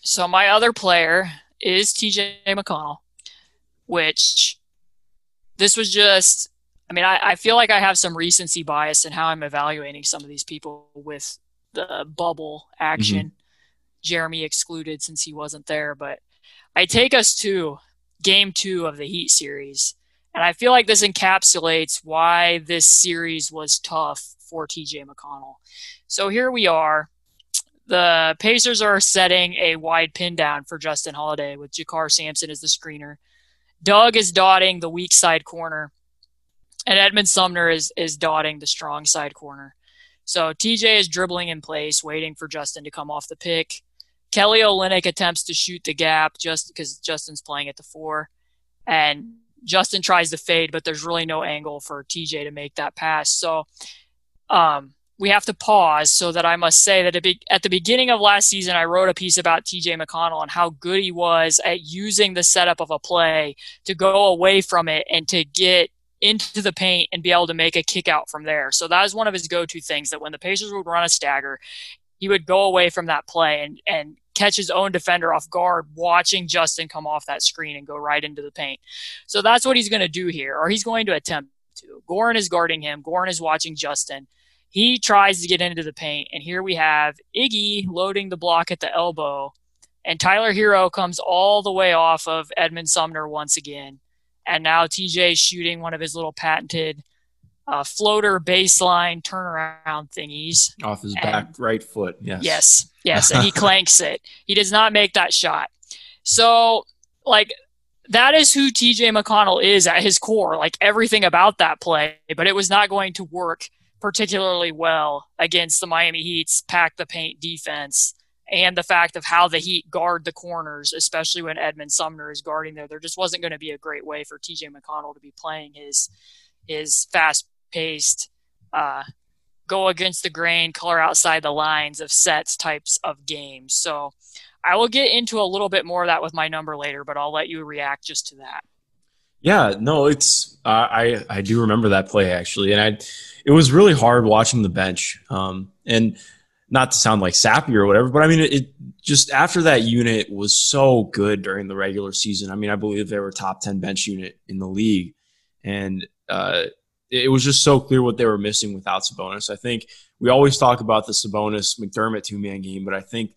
So my other player is TJ McConnell, which this was just I mean, I, I feel like I have some recency bias in how I'm evaluating some of these people with the bubble action. Mm-hmm. Jeremy excluded since he wasn't there, but I take us to game two of the Heat series. And I feel like this encapsulates why this series was tough for TJ McConnell. So here we are. The Pacers are setting a wide pin down for Justin Holiday with Jakarr Sampson as the screener. Doug is dotting the weak side corner, and Edmund Sumner is is dotting the strong side corner. So TJ is dribbling in place, waiting for Justin to come off the pick. Kelly Olynyk attempts to shoot the gap just because Justin's playing at the four, and Justin tries to fade, but there's really no angle for TJ to make that pass. So, um, we have to pause so that I must say that at the beginning of last season, I wrote a piece about TJ McConnell and how good he was at using the setup of a play to go away from it and to get into the paint and be able to make a kick out from there. So that was one of his go-to things that when the Pacers would run a stagger, he would go away from that play and, and catch his own defender off guard, watching Justin come off that screen and go right into the paint. So that's what he's going to do here, or he's going to attempt to. Goran is guarding him. Goran is watching Justin. He tries to get into the paint, and here we have Iggy loading the block at the elbow, and Tyler Herro comes all the way off of Edmund Sumner once again. And now TJ is shooting one of his little patented uh, floater baseline turnaround thingies off his and, back right foot. Yes. Yes. Yes. and he clanks it. He does not make that shot. So, like, that is who TJ McConnell is at his core, like everything about that play, but it was not going to work particularly well against the Miami Heat's pack the paint defense and the fact of how the Heat guard the corners, especially when Edmund Sumner is guarding there. There just wasn't going to be a great way for TJ McConnell to be playing his his fast paced, uh, go against the grain, color outside the lines of sets types of games. So I will get into a little bit more of that with my number later, but I'll let you react just to that. Yeah, no, it's uh, I I do remember that play actually, and I it was really hard watching the bench. Um, and not to sound like sappy or whatever, but I mean it, it just after that unit was so good during the regular season. I mean, I believe they were top ten bench unit in the league, and uh, it was just so clear what they were missing without Sabonis. I think we always talk about the Sabonis McDermott two man game, but I think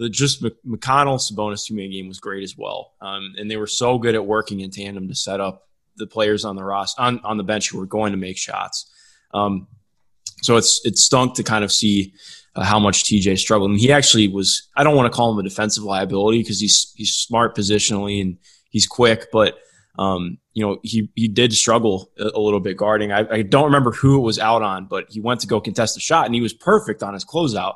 the just McConnell Sabonis two man game was great as well. Um, and they were so good at working in tandem to set up the players on the roster on, on the bench who were going to make shots. Um, so it's it stunk to kind of see uh, how much TJ struggled. And he actually was. I don't want to call him a defensive liability because he's he's smart positionally and he's quick, but um, you know, he he did struggle a, little bit guarding. I, I, don't remember who it was out on, but he went to go contest a shot and he was perfect on his closeout.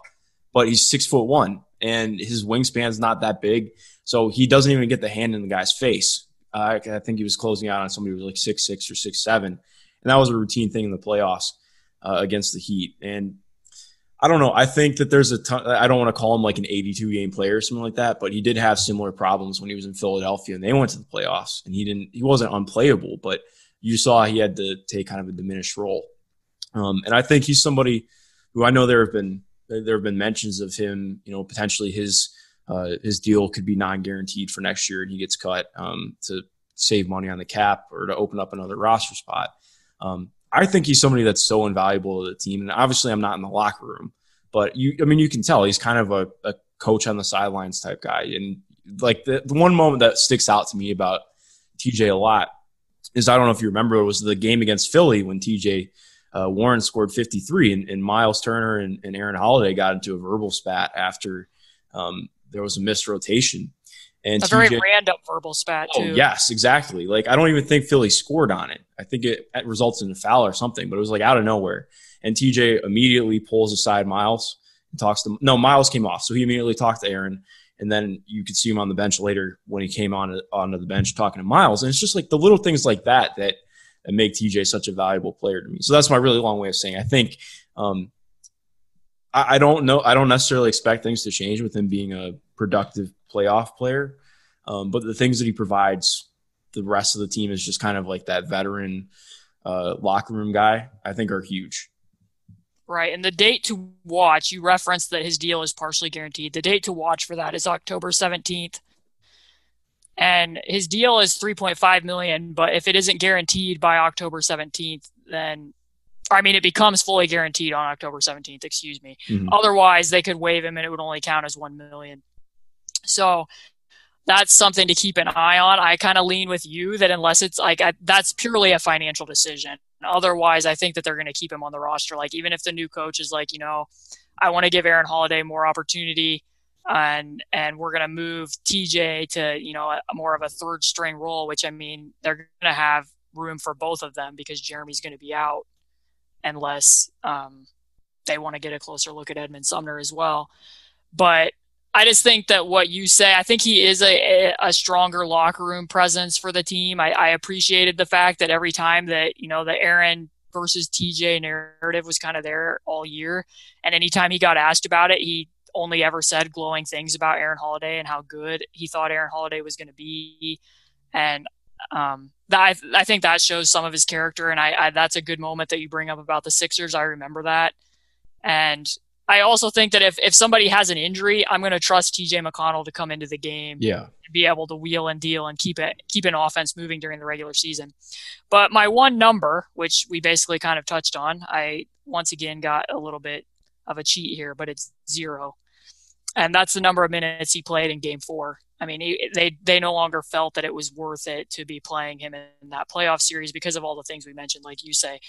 But he's six foot one and his wingspan's not that big, so he doesn't even get the hand in the guy's face. Uh, I, think he was closing out on somebody who was like six six or six seven, and that was a routine thing in the playoffs uh, against the Heat. And I don't know. I think that there's a ton. I don't want to call him like an 82 game player or something like that, but he did have similar problems when he was in Philadelphia and they went to the playoffs and he didn't, he wasn't unplayable, but you saw he had to take kind of a diminished role. Um, and I think he's somebody who I know there have been, there have been mentions of him, you know, potentially his, uh, his deal could be non guaranteed for next year and he gets cut um, to save money on the cap or to open up another roster spot. Um, I think he's somebody that's so invaluable to the team. And obviously, I'm not in the locker room, but you, I mean, you can tell he's kind of a, a coach on the sidelines type guy. And like the, the, one moment that sticks out to me about TJ a lot is I don't know if you remember, it was the game against Philly when TJ uh, Warren scored 53 and, and Miles Turner and, and, Aaron Holiday got into a verbal spat after um, there was a missed rotation. And a TJ, very random verbal spat oh, too. Oh, yes, exactly. Like I don't even think Philly scored on it. I think it, it results in a foul or something, but it was like out of nowhere. And TJ immediately pulls aside Miles and talks to no Miles came off, so he immediately talked to Aaron. And then you could see him on the bench later when he came on onto the bench talking to Miles. And it's just like the little things like that that, that make TJ such a valuable player to me. So that's my really long way of saying I think um, I, I don't know I don't necessarily expect things to change with him being a productive playoff player. Um, but the things that he provides, the rest of the team is just kind of like that veteran uh, locker room guy. I think are huge. Right, and the date to watch, you referenced that his deal is partially guaranteed. The date to watch for that is October seventeenth, and his deal is three point five million. But if it isn't guaranteed by October seventeenth, then I mean, it becomes fully guaranteed on October 17th, excuse me. Mm-hmm. Otherwise, they could waive him and it would only count as 1 million. So that's something to keep an eye on. I kind of lean with you that unless it's like I, that's purely a financial decision. Otherwise, I think that they're going to keep him on the roster. Like even if the new coach is like, you know, I want to give Aaron Holiday more opportunity, and and we're going to move TJ to you know a, more of a third string role, which I mean they're going to have room for both of them because Jeremy's going to be out unless um, they want to get a closer look at Edmund Sumner as well. But I just think that what you say, I think he is a, a stronger locker room presence for the team. I, I appreciated the fact that every time that, you know, the Aaron versus TJ narrative was kind of there all year. And anytime he got asked about it, he only ever said glowing things about Aaron Holiday and how good he thought Aaron Holiday was going to be. And um, that, I, I think that shows some of his character. And I, I, that's a good moment that you bring up about the Sixers. I remember that. And I also think that if, if somebody has an injury, I'm going to trust TJ McConnell to come into the game. Yeah. And be able to wheel and deal and keep it keep an offense moving during the regular season. But my one number, which we basically kind of touched on, I once again got a little bit of a cheat here, but it's zero, and that's the number of minutes he played in Game Four. I mean, he, they they no longer felt that it was worth it to be playing him in that playoff series because of all the things we mentioned, like you say.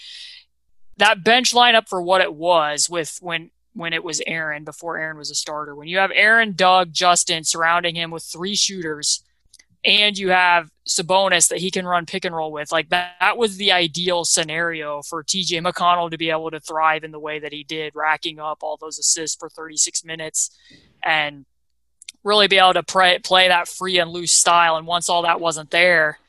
That bench lineup for what it was, with when when it was Aaron before Aaron was a starter. When you have Aaron, Doug, Justin surrounding him with three shooters, and you have Sabonis that he can run pick and roll with, like that, that was the ideal scenario for TJ McConnell to be able to thrive in the way that he did, racking up all those assists for 36 minutes and really be able to play, play that free and loose style. And once all that wasn't there,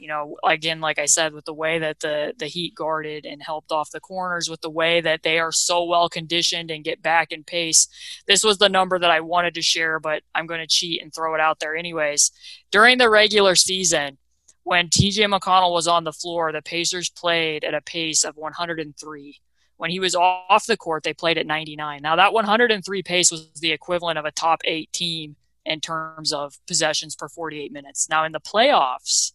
you know, again, like I said, with the way that the the Heat guarded and helped off the corners, with the way that they are so well conditioned and get back in pace, this was the number that I wanted to share, but I'm going to cheat and throw it out there anyways. During the regular season, when TJ McConnell was on the floor, the Pacers played at a pace of 103. When he was off the court, they played at 99. Now, that 103 pace was the equivalent of a top eight team in terms of possessions per 48 minutes. Now, in the playoffs,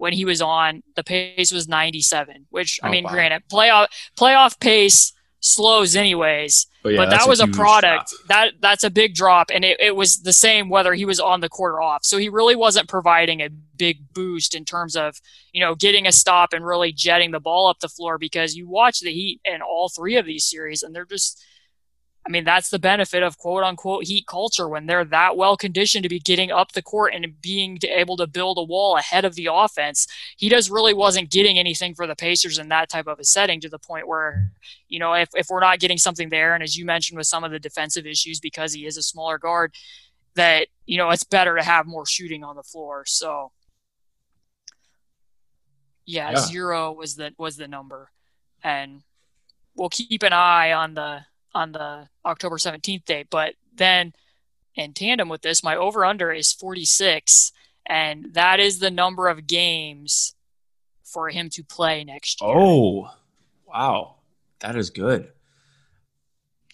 when he was on, the pace was 97, which, I Oh, mean, wow. granted, playoff, playoff pace slows anyways, But, yeah, but that was a huge product drop. that that's a big drop and it, it was the same whether he was on the court or off so he really wasn't providing a big boost in terms of you know getting a stop and really jetting the ball up the floor because you watch the heat in all three of these series and they're just I mean, that's the benefit of quote unquote heat culture when they're that well conditioned to be getting up the court and being able to build a wall ahead of the offense. He just really wasn't getting anything for the Pacers in that type of a setting to the point where, you know, if, if we're not getting something there, and as you mentioned with some of the defensive issues because he is a smaller guard, that, you know, it's better to have more shooting on the floor. So, yeah, Yeah. zero was the was the number. And we'll keep an eye on the on the October 17th date. But then in tandem with this, my over under is 46, and that is the number of games for him to play next year. Oh, wow. That is good.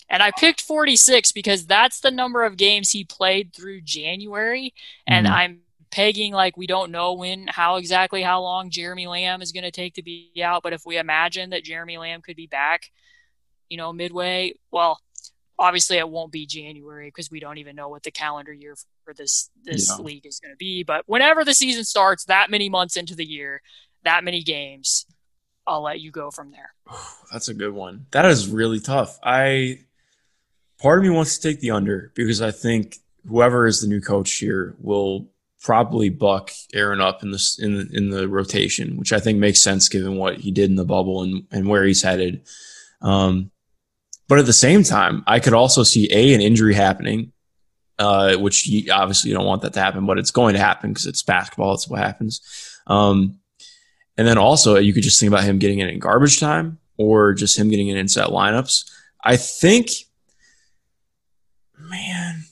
And I picked 46 because that's the number of games he played through January. And Mhm. I'm pegging like we don't know when, how exactly how long Jeremy Lamb is going to take to be out. But if we imagine that Jeremy Lamb could be back, you know, midway, well, obviously it won't be January because we don't even know what the calendar year for this this Yeah. league is going to be. But whenever the season starts, that many months into the year, that many games, I'll let you go from there. That's a good one. That is really tough. I part of me wants to take the under because I think whoever is the new coach here will probably buck Aaron up in this in the, in the rotation, which I think makes sense given what he did in the bubble and and where he's headed. Um, but at the same time, I could also see a an injury happening, uh, which you, obviously you don't want that to happen, but it's going to happen because it's basketball. It's what happens. Um, and then also you could just think about him getting in in garbage time or just him getting in in set lineups. I think, man.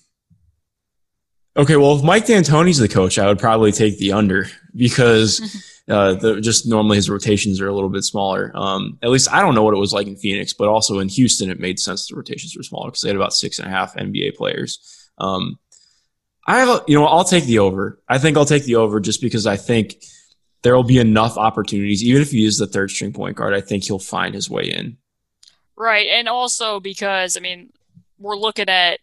Okay, well, if Mike D'Antoni's the coach, I would probably take the under because uh, the, just normally his rotations are a little bit smaller. Um, at least I don't know what it was like in Phoenix, but also in Houston, it made sense the rotations were smaller because they had about six and a half NBA players. Um, I, you know, I'll take the over. I think I'll take the over just because I think there will be enough opportunities, even if he is the third string point guard. I think he'll find his way in. Right. And also because, I mean, we're looking at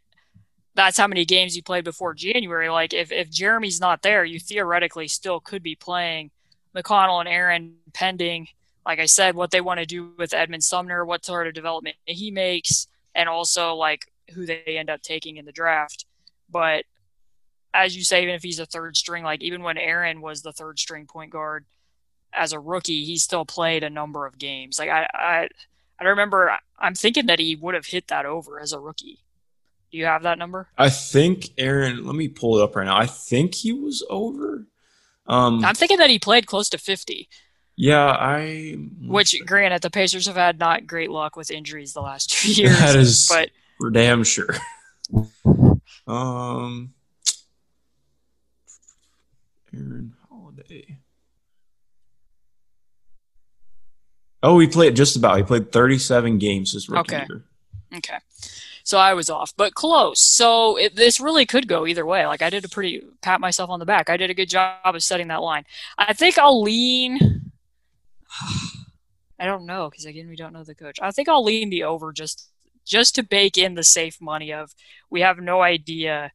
that's how many games you played before January. Like, if, if Jeremy's not there, you theoretically still could be playing McConnell and Aaron pending, like I said, what they want to do with Edmund Sumner, what sort of development he makes, and also like who they end up taking in the draft. But as you say, even if he's a third string, like even when Aaron was the third string point guard as a rookie, he still played a number of games. Like I, I I remember I'm thinking that he would have hit that over as a rookie. Do you have that number? I think Aaron. Let me pull it up right now. I think he was over. Um, I'm thinking that he played close to 50, yeah, I. which granted the Pacers have had not great luck with injuries the last two years. that is but for damn sure. um, Aaron Holiday. Oh, he played just about. He played 37 games this rookie Okay. year. okay. So I was off, but close. So it, this really could go either way. Like I did a pretty pat myself on the back. I did a good job of setting that line. I think I'll lean. I don't know because again we don't know the coach. I think I'll lean the over just just to bake in the safe money of we have no idea.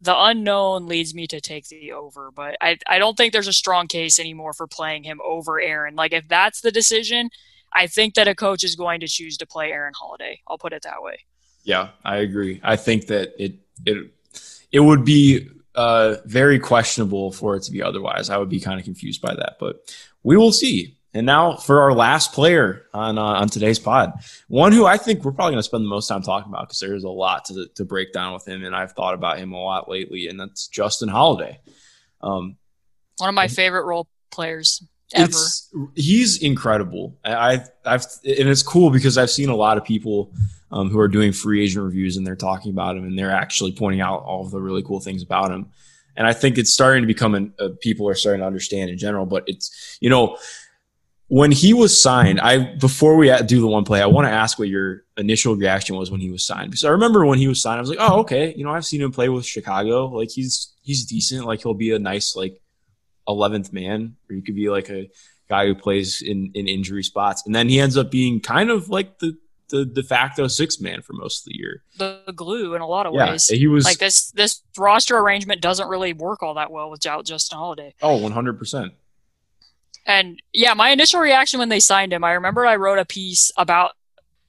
The unknown leads me to take the over, but I, I don't think there's a strong case anymore for playing him over Aaron. Like if that's the decision, I think that a coach is going to choose to play Aaron Holiday. I'll put it that way. Yeah, I agree. I think that it it it would be uh, very questionable for it to be otherwise. I would be kind of confused by that, but we will see. And now for our last player on uh, on today's pod, one who I think we're probably going to spend the most time talking about because there's a lot to to break down with him, and I've thought about him a lot lately, and that's Justin Holiday. Um, one of my favorite role players ever. he's incredible. I, I've and it's cool because I've seen a lot of people um, who are doing free agent reviews and they're talking about him and they're actually pointing out all of the really cool things about him. And I think it's starting to become an, uh, people are starting to understand in general. But it's you know when he was signed, I before we do the one play, I want to ask what your initial reaction was when he was signed. Because I remember when he was signed, I was like, oh, okay, you know, I've seen him play with Chicago. Like he's he's decent. Like he'll be a nice like eleventh man, or he could be like a guy who plays in in injury spots. And then he ends up being kind of like the the de facto six man for most of the year. The glue in a lot of yeah, ways. He was like this this roster arrangement doesn't really work all that well without Justin Holiday. Oh, 100 percent. And yeah, my initial reaction when they signed him, I remember I wrote a piece about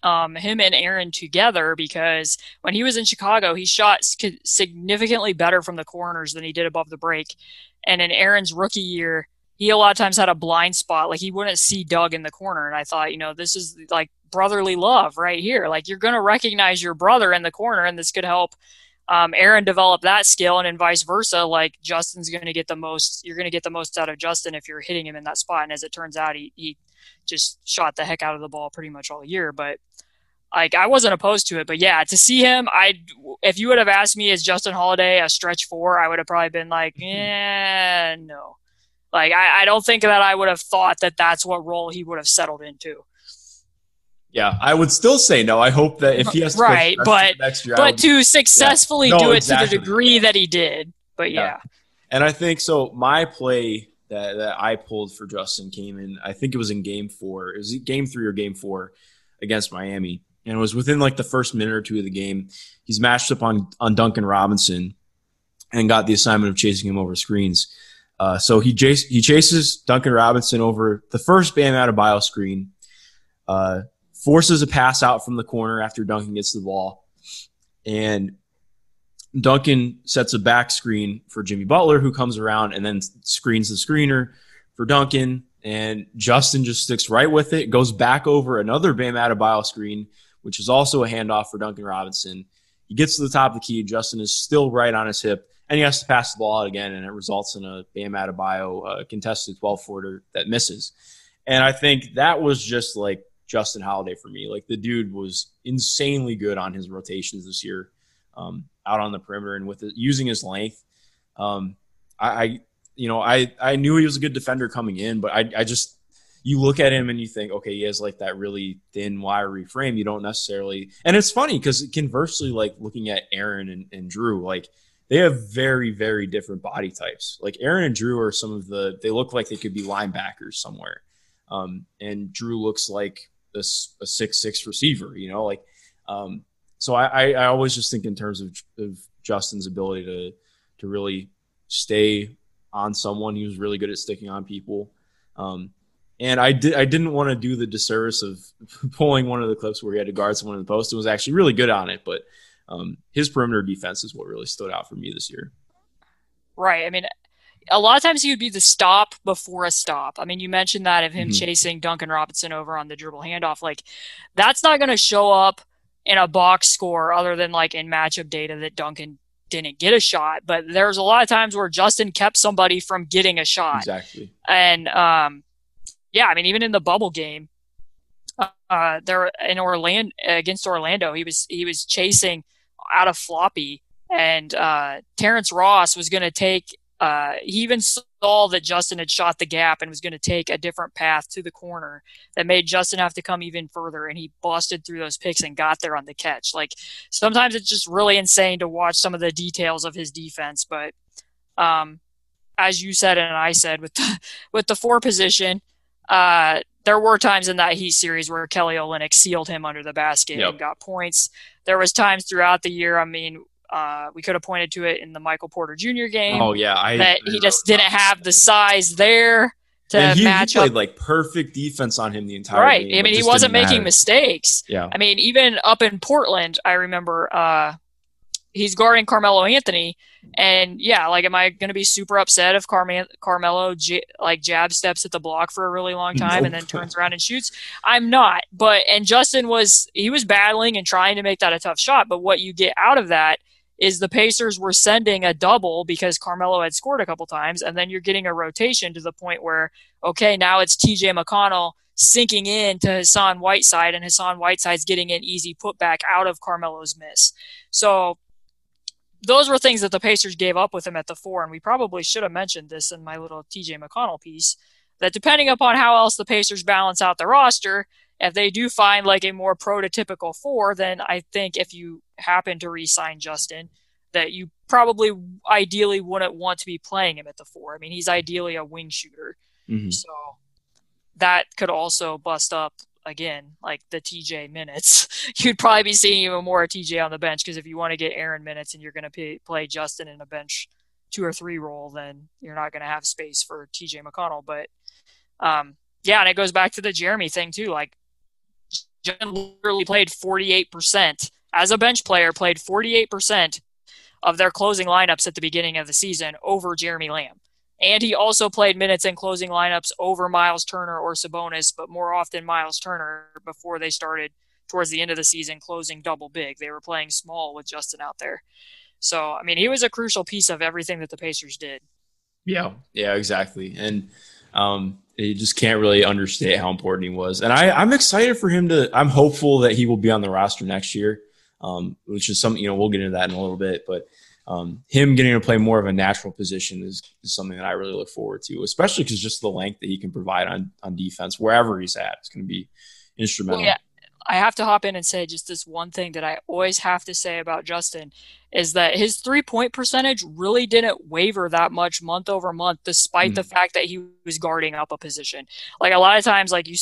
um, him and Aaron together because when he was in Chicago, he shot significantly better from the corners than he did above the break. And in Aaron's rookie year, he a lot of times had a blind spot. Like he wouldn't see Doug in the corner. And I thought, you know, this is like brotherly love right here. Like you're going to recognize your brother in the corner, and this could help um, Aaron develop that skill, and then vice versa. Like Justin's going to get the most, you're going to get the most out of Justin if you're hitting him in that spot. And as it turns out, he he just shot the heck out of the ball pretty much all year. But like I wasn't opposed to it, but yeah, to see him, I if you would have asked me is Justin Holiday a stretch four, I would have probably been like, yeah, no. Like I, I don't think that I would have thought that that's what role he would have settled into. Yeah, I would still say no. I hope that if he has to right, but next year, but would, to successfully yeah. no, do it exactly. to the degree that he did, but yeah. yeah. And I think so. My play that that I pulled for Justin came in. I think it was in Game Four. It was Game Three or Game Four against Miami, and it was within like the first minute or two of the game. He's matched up on on Duncan Robinson, and got the assignment of chasing him over screens. Uh, so he chase, he chases Duncan Robinson over the first Bam Adebayo screen. Uh, forces a pass out from the corner after Duncan gets the ball. And Duncan sets a back screen for Jimmy Butler, who comes around and then screens the screener for Duncan. And Justin just sticks right with it, goes back over another Bam Adebayo screen, which is also a handoff for Duncan Robinson. He gets to the top of the key. Justin is still right on his hip, and he has to pass the ball out again, and it results in a Bam Adebayo uh, contested 12 footer that misses. And I think that was just like Justin Holiday for me. Like the dude was insanely good on his rotations this year, um, out on the perimeter and with it, using his length. Um, I, I, you know, I I knew he was a good defender coming in, but I I just you look at him and you think, okay, he has like that really thin, wiry frame. You don't necessarily, and it's funny because conversely, like looking at Aaron and, and Jrue, like they have very, very different body types. Like Aaron and Jrue are some of the, they look like they could be linebackers somewhere. Um, and Jrue looks like a, a six six receiver. You know, like um, so I, I, always just think in terms of, of Justin's ability to to really stay on someone. He was really good at sticking on people. Um, and I did I didn't want to do the disservice of pulling one of the clips where he had to guard someone in the post and was actually really good on it. But um, his perimeter defense is what really stood out for me this year. Right. I mean, a lot of times he would be the stop before a stop. I mean, you mentioned that of him mm-hmm. chasing Duncan Robinson over on the dribble handoff. Like, that's not going to show up in a box score other than like in matchup data that Duncan didn't get a shot. But there's a lot of times where Justin kept somebody from getting a shot. Exactly. And um, yeah, I mean, even in the bubble game, uh, there in Orlando against Orlando, he was he was chasing out of floppy, and uh, Terrence Ross was going to take uh, he even saw that Justin had shot the gap and was going to take a different path to the corner that made Justin have to come even further. And he busted through those picks and got there on the catch. Like sometimes it's just really insane to watch some of the details of his defense. But um, as you said and I said with the, with the four position, uh, there were times in that Heat series where Kelly Olynyk sealed him under the basket yep. and got points. There was times throughout the year. I mean, uh, we could have pointed to it in the Michael Porter Jr. game. Oh yeah, I, that he just didn't have the size there to and he, match he played up. like perfect defense on him the entire right. game. I mean, he wasn't making mistakes. Yeah. I mean, even up in Portland, I remember uh, he's guarding Carmelo Anthony, and yeah, like, am I going to be super upset if Carme- Carmelo j- like jab steps at the block for a really long time nope. and then turns around and shoots? I'm not. But and Justin was he was battling and trying to make that a tough shot. But what you get out of that is the Pacers were sending a double because Carmelo had scored a couple times, and then you're getting a rotation to the point where, okay, now it's TJ McConnell sinking in to Hassan Whiteside, and Hassan Whiteside's getting an easy putback out of Carmelo's miss. So those were things that the Pacers gave up with him at the four, and we probably should have mentioned this in my little TJ McConnell piece. That depending upon how else the Pacers balance out the roster, if they do find like a more prototypical four, then I think if you happen to re-sign Justin, that you probably ideally wouldn't want to be playing him at the four. I mean, he's ideally a wing shooter, mm-hmm. so that could also bust up again like the TJ minutes. You'd probably be seeing even more TJ on the bench because if you want to get Aaron minutes and you're going to play Justin in a bench two or three role, then you're not going to have space for TJ McConnell. But um, yeah, and it goes back to the Jeremy thing too. Like John literally played 48% as a bench player, played 48% of their closing lineups at the beginning of the season over Jeremy Lamb. And he also played minutes in closing lineups over Miles Turner or Sabonis, but more often Miles Turner before they started towards the end of the season closing double big. They were playing small with Justin out there. So, I mean, he was a crucial piece of everything that the Pacers did. Yeah, yeah, exactly. And um, you just can't really understate how important he was. And I, I'm excited for him to. I'm hopeful that he will be on the roster next year, um, which is something you know we'll get into that in a little bit. But um, him getting to play more of a natural position is, is something that I really look forward to, especially because just the length that he can provide on on defense wherever he's at is going to be instrumental. Well, yeah. I have to hop in and say just this one thing that I always have to say about Justin is that his three point percentage really didn't waver that much month over month, despite mm-hmm. the fact that he was guarding up a position. Like a lot of times, like you,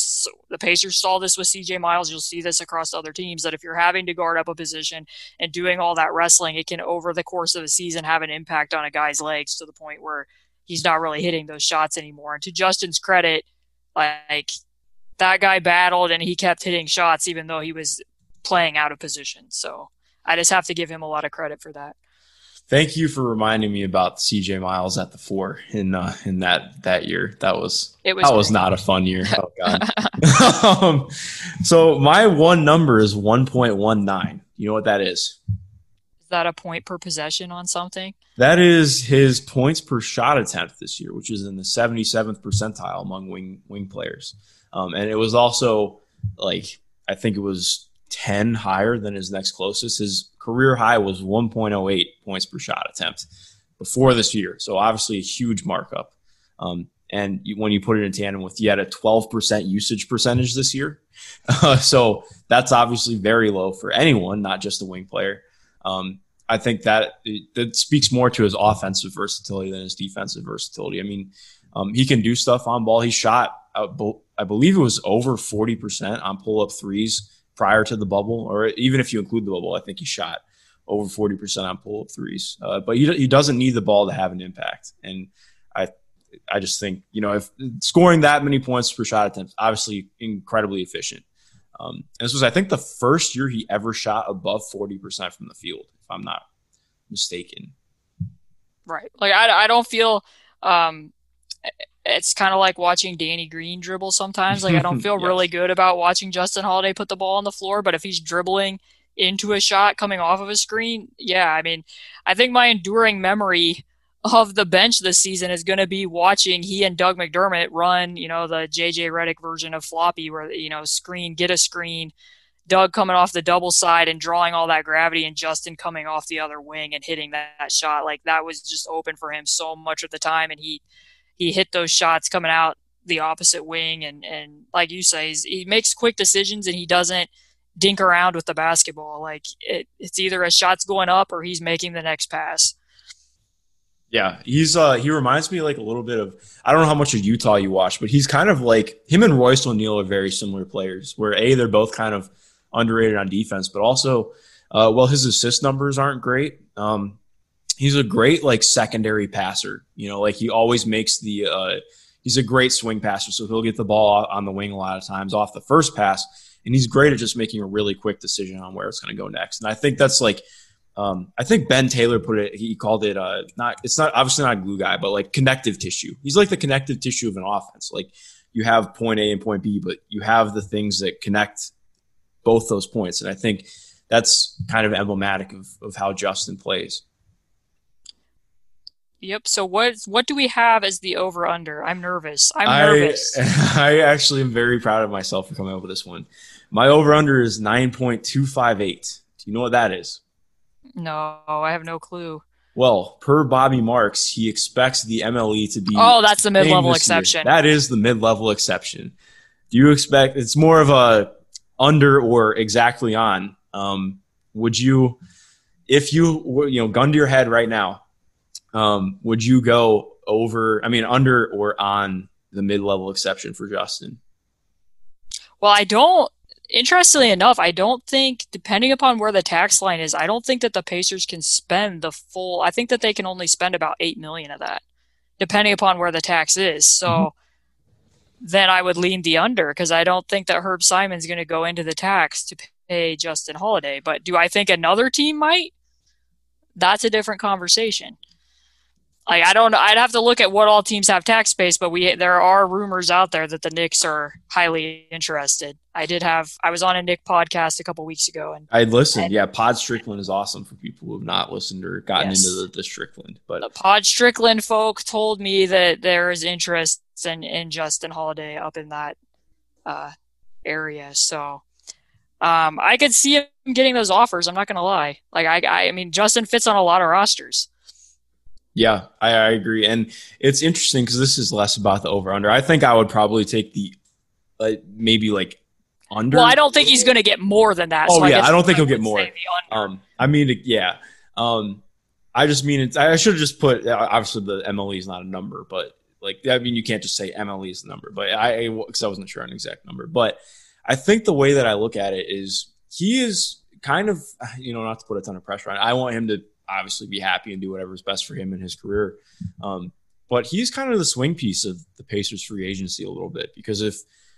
the Pacers saw this with CJ Miles. You'll see this across other teams that if you're having to guard up a position and doing all that wrestling, it can over the course of the season have an impact on a guy's legs to the point where he's not really hitting those shots anymore. And to Justin's credit, like that guy battled and he kept hitting shots even though he was playing out of position. So I just have to give him a lot of credit for that. Thank you for reminding me about CJ Miles at the four in uh, in that that year. That was, it was that great. was not a fun year. Oh god. um, so my one number is one point one nine. You know what that is? Is that a point per possession on something? That is his points per shot attempt this year, which is in the seventy seventh percentile among wing wing players. Um, and it was also like I think it was 10 higher than his next closest. His career high was 1.08 points per shot attempt before this year. So obviously a huge markup. Um, and you, when you put it in tandem with yet a 12% usage percentage this year, uh, so that's obviously very low for anyone, not just a wing player. Um, I think that that speaks more to his offensive versatility than his defensive versatility. I mean, um, he can do stuff on ball. He shot, I believe it was over 40% on pull up threes prior to the bubble, or even if you include the bubble, I think he shot over 40% on pull up threes. Uh, but he, he doesn't need the ball to have an impact. And I, I just think, you know, if scoring that many points per shot attempt, obviously incredibly efficient. Um, and this was, I think, the first year he ever shot above 40% from the field, if I'm not mistaken. Right. Like, I, I don't feel, um, it's kind of like watching Danny Green dribble sometimes. Like I don't feel yes. really good about watching Justin Holiday put the ball on the floor, but if he's dribbling into a shot coming off of a screen, yeah, I mean, I think my enduring memory of the bench this season is going to be watching he and Doug McDermott run, you know, the JJ Redick version of floppy where you know, screen, get a screen, Doug coming off the double side and drawing all that gravity, and Justin coming off the other wing and hitting that, that shot. Like that was just open for him so much of the time, and he he hit those shots coming out the opposite wing, and and like you say, he makes quick decisions and he doesn't dink around with the basketball. Like it, it's either a shot's going up or he's making the next pass. Yeah, he's uh he reminds me like a little bit of I don't know how much of Utah you watch, but he's kind of like him and Royce O'Neale are very similar players. Where a they're both kind of underrated on defense, but also uh, well his assist numbers aren't great. Um, he's a great like secondary passer. You know, like he always makes the uh, he's a great swing passer, so he'll get the ball on the wing a lot of times off the first pass, and he's great at just making a really quick decision on where it's going to go next. And I think that's like um, I think Ben Taylor put it. He called it uh, not. It's not obviously not a glue guy, but like connective tissue. He's like the connective tissue of an offense. Like you have point A and point B, but you have the things that connect both those points. And I think that's kind of emblematic of, of how Justin plays. Yep. So what what do we have as the over under? I'm nervous. I'm nervous. I, I actually am very proud of myself for coming up with this one. My over under is nine point two five eight. Do you know what that is? No, I have no clue. Well, per Bobby Marks, he expects the MLE to be. Oh, that's the mid level exception. Year. That is the mid level exception. Do you expect it's more of a under or exactly on? Um, would you, if you you know, gun to your head right now, um, would you go over? I mean, under or on the mid level exception for Justin? Well, I don't interestingly enough, I don't think, depending upon where the tax line is, I don't think that the Pacers can spend the full. I think that they can only spend about eight million of that, depending upon where the tax is. So mm-hmm. then I would lean the under because I don't think that Herb Simon's going to go into the tax to pay Justin Holiday. But do I think another team might? That's a different conversation like I don't know. I'd have to look at what all teams have tax space, but we there are rumors out there that the Knicks are highly interested. I did have I was on a Knick podcast a couple weeks ago, and I listened. And, yeah, Pod Strickland is awesome for people who have not listened or gotten yes. into the, the Strickland. But the Pod Strickland folk told me that there is interest in in Justin Holiday up in that uh, area. So um, I could see him getting those offers. I'm not going to lie. Like I, I mean, Justin fits on a lot of rosters. Yeah, I, I agree, and it's interesting because this is less about the over under. I think I would probably take the uh, maybe like under. Well, I don't think he's going to get more than that. Oh so yeah, I, I don't think he'll get more. Um, I mean, yeah. Um, I just mean it's. I should have just put. Obviously, the MLE is not a number, but like I mean, you can't just say MLE is the number. But I, because I wasn't sure on an exact number. But I think the way that I look at it is he is kind of, you know, not to put a ton of pressure on. I want him to obviously be happy and do whatever's best for him in his career. Um, but he's kind of the swing piece of the Pacers free agency a little bit because if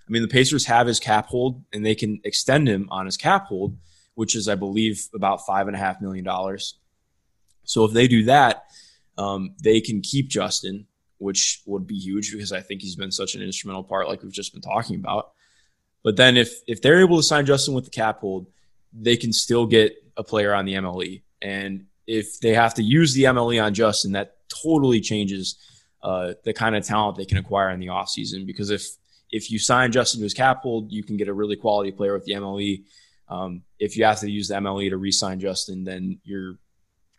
I mean the Pacers have his cap hold and they can extend him on his cap hold, which is I believe about five and a half million dollars. So if they do that, um, they can keep Justin, which would be huge because I think he's been such an instrumental part, like we've just been talking about. But then if if they're able to sign Justin with the cap hold, they can still get a player on the MLE. And if they have to use the MLE on Justin, that totally changes uh, the kind of talent they can acquire in the offseason. Because if if you sign Justin to his cap hold, you can get a really quality player with the MLE. Um, if you have to use the MLE to re-sign Justin, then you're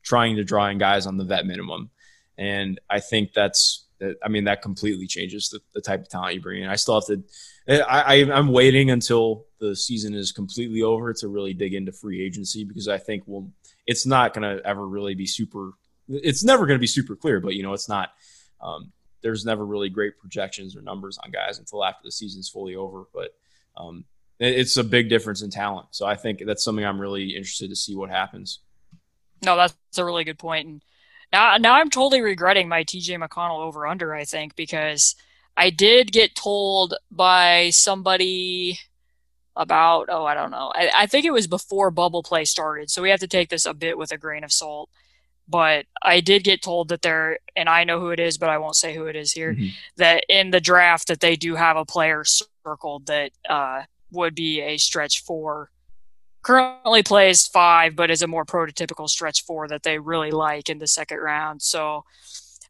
trying to draw in guys on the vet minimum. And I think that's, I mean, that completely changes the, the type of talent you bring in. I still have to, I, I'm waiting until the season is completely over to really dig into free agency because I think we'll it's not going to ever really be super. It's never going to be super clear, but you know, it's not. Um, there's never really great projections or numbers on guys until after the season's fully over. But um, it's a big difference in talent. So I think that's something I'm really interested to see what happens. No, that's a really good point. And now, now I'm totally regretting my TJ McConnell over under. I think because I did get told by somebody about oh I don't know. I, I think it was before bubble play started so we have to take this a bit with a grain of salt. But I did get told that there and I know who it is but I won't say who it is here mm-hmm. that in the draft that they do have a player circled that uh, would be a stretch four. Currently plays five but is a more prototypical stretch four that they really like in the second round. So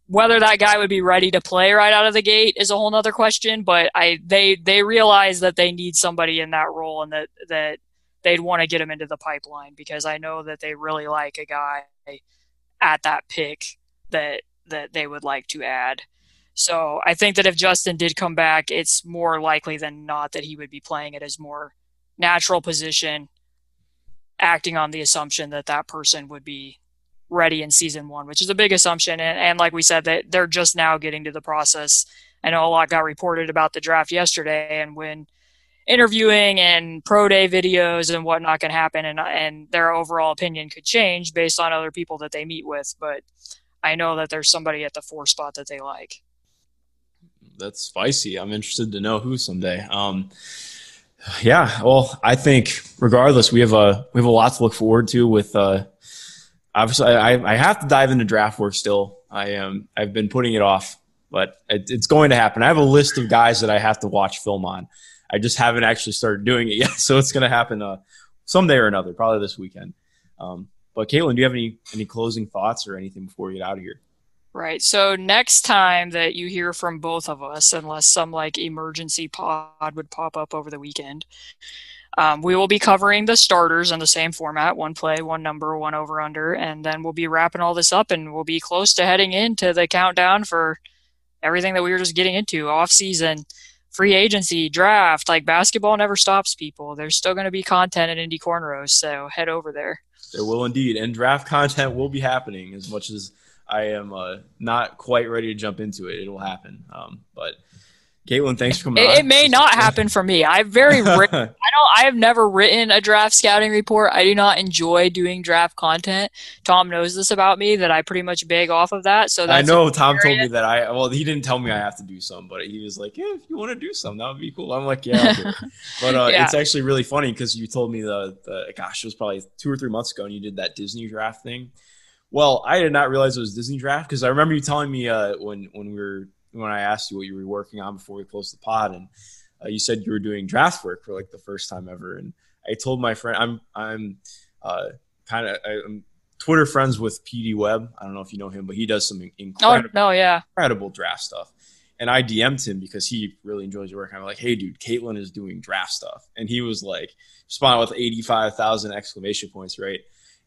whether that guy would be ready to play right out of the gate is a whole nother question. But I they they realize that they need somebody in that role and that that they'd want to get him into the pipeline because I know that they really like a guy at that pick that that they would like to add. So I think that if Justin did come back, it's more likely than not that he would be playing at his more natural position, acting on the assumption that that person would be ready in season one, which is a big assumption. And, and like we said, that they're just now getting to the process. I know a lot got reported about the draft yesterday, and when interviewing and pro day videos and whatnot can happen, and and their overall opinion could change based on other people that they meet with. But I know that there's somebody at the four spot that they like that's spicy. I'm interested to know who someday. Um, yeah, well, I think regardless, we have a we have a lot to look forward to. With uh, obviously, I, I have to dive into draft work still. I am I've been putting it off, but it, it's going to happen. I have a list of guys that I have to watch film on. I just haven't actually started doing it yet, so it's going to happen uh, someday or another, probably this weekend. Um, but Caitlin, do you have any any closing thoughts or anything before we get out of here? Right. So next time that you hear from both of us, unless some like emergency pod would pop up over the weekend, um, we will be covering the starters in the same format one play, one number, one over under. And then we'll be wrapping all this up and we'll be close to heading into the countdown for everything that we were just getting into off season, free agency, draft. Like basketball never stops people. There's still going to be content at Indy Cornrows. So head over there. There will indeed. And draft content will be happening as much as I am uh, not quite ready to jump into it. It will happen. Um, but Caitlin, thanks for coming. It, it may not happen for me. I've very I don't. I have never written a draft scouting report. I do not enjoy doing draft content. Tom knows this about me that I pretty much beg off of that. So I know Tom told me that I. Well, he didn't tell me I have to do some, but he was like, "Yeah, if you want to do some, that would be cool." I'm like, "Yeah." but uh, yeah. it's actually really funny because you told me the, the gosh, it was probably two or three months ago, and you did that Disney draft thing. Well, I did not realize it was Disney Draft because I remember you telling me uh, when when we were when I asked you what you were working on before we closed the pod, and uh, you said you were doing draft work for like the first time ever. And I told my friend I'm I'm uh, kind of I'm Twitter friends with PD Webb. I don't know if you know him, but he does some incredible, oh, no, yeah, incredible draft stuff. And I DM'd him because he really enjoys your work. I'm like, hey, dude, Caitlin is doing draft stuff, and he was like, responded with eighty five thousand exclamation points, right?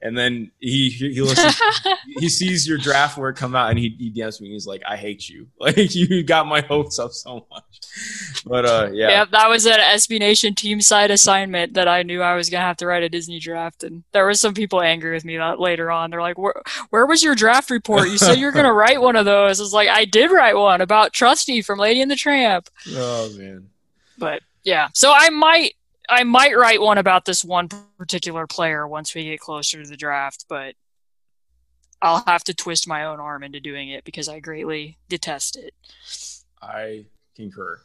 And then he he listens, he sees your draft work come out and he, he DMs me and he's like, I hate you. Like you got my hopes up so much. But uh yeah. Yeah, that was an SB Nation team side assignment that I knew I was gonna have to write a Disney draft and there was some people angry with me that later on. They're like, Where where was your draft report? You said you're gonna write one of those. I was like, I did write one about Trusty from Lady and the Tramp. Oh man. But yeah. So I might I might write one about this one particular player once we get closer to the draft, but I'll have to twist my own arm into doing it because I greatly detest it. I concur.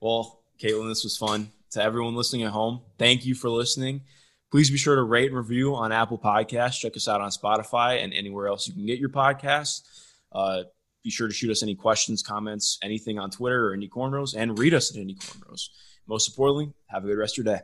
Well, Caitlin, this was fun. To everyone listening at home, thank you for listening. Please be sure to rate and review on Apple Podcasts. Check us out on Spotify and anywhere else you can get your podcasts. Uh, be sure to shoot us any questions, comments, anything on Twitter or Indy Cornrows, and read us at Indy Cornrows most importantly, have a good rest of your day.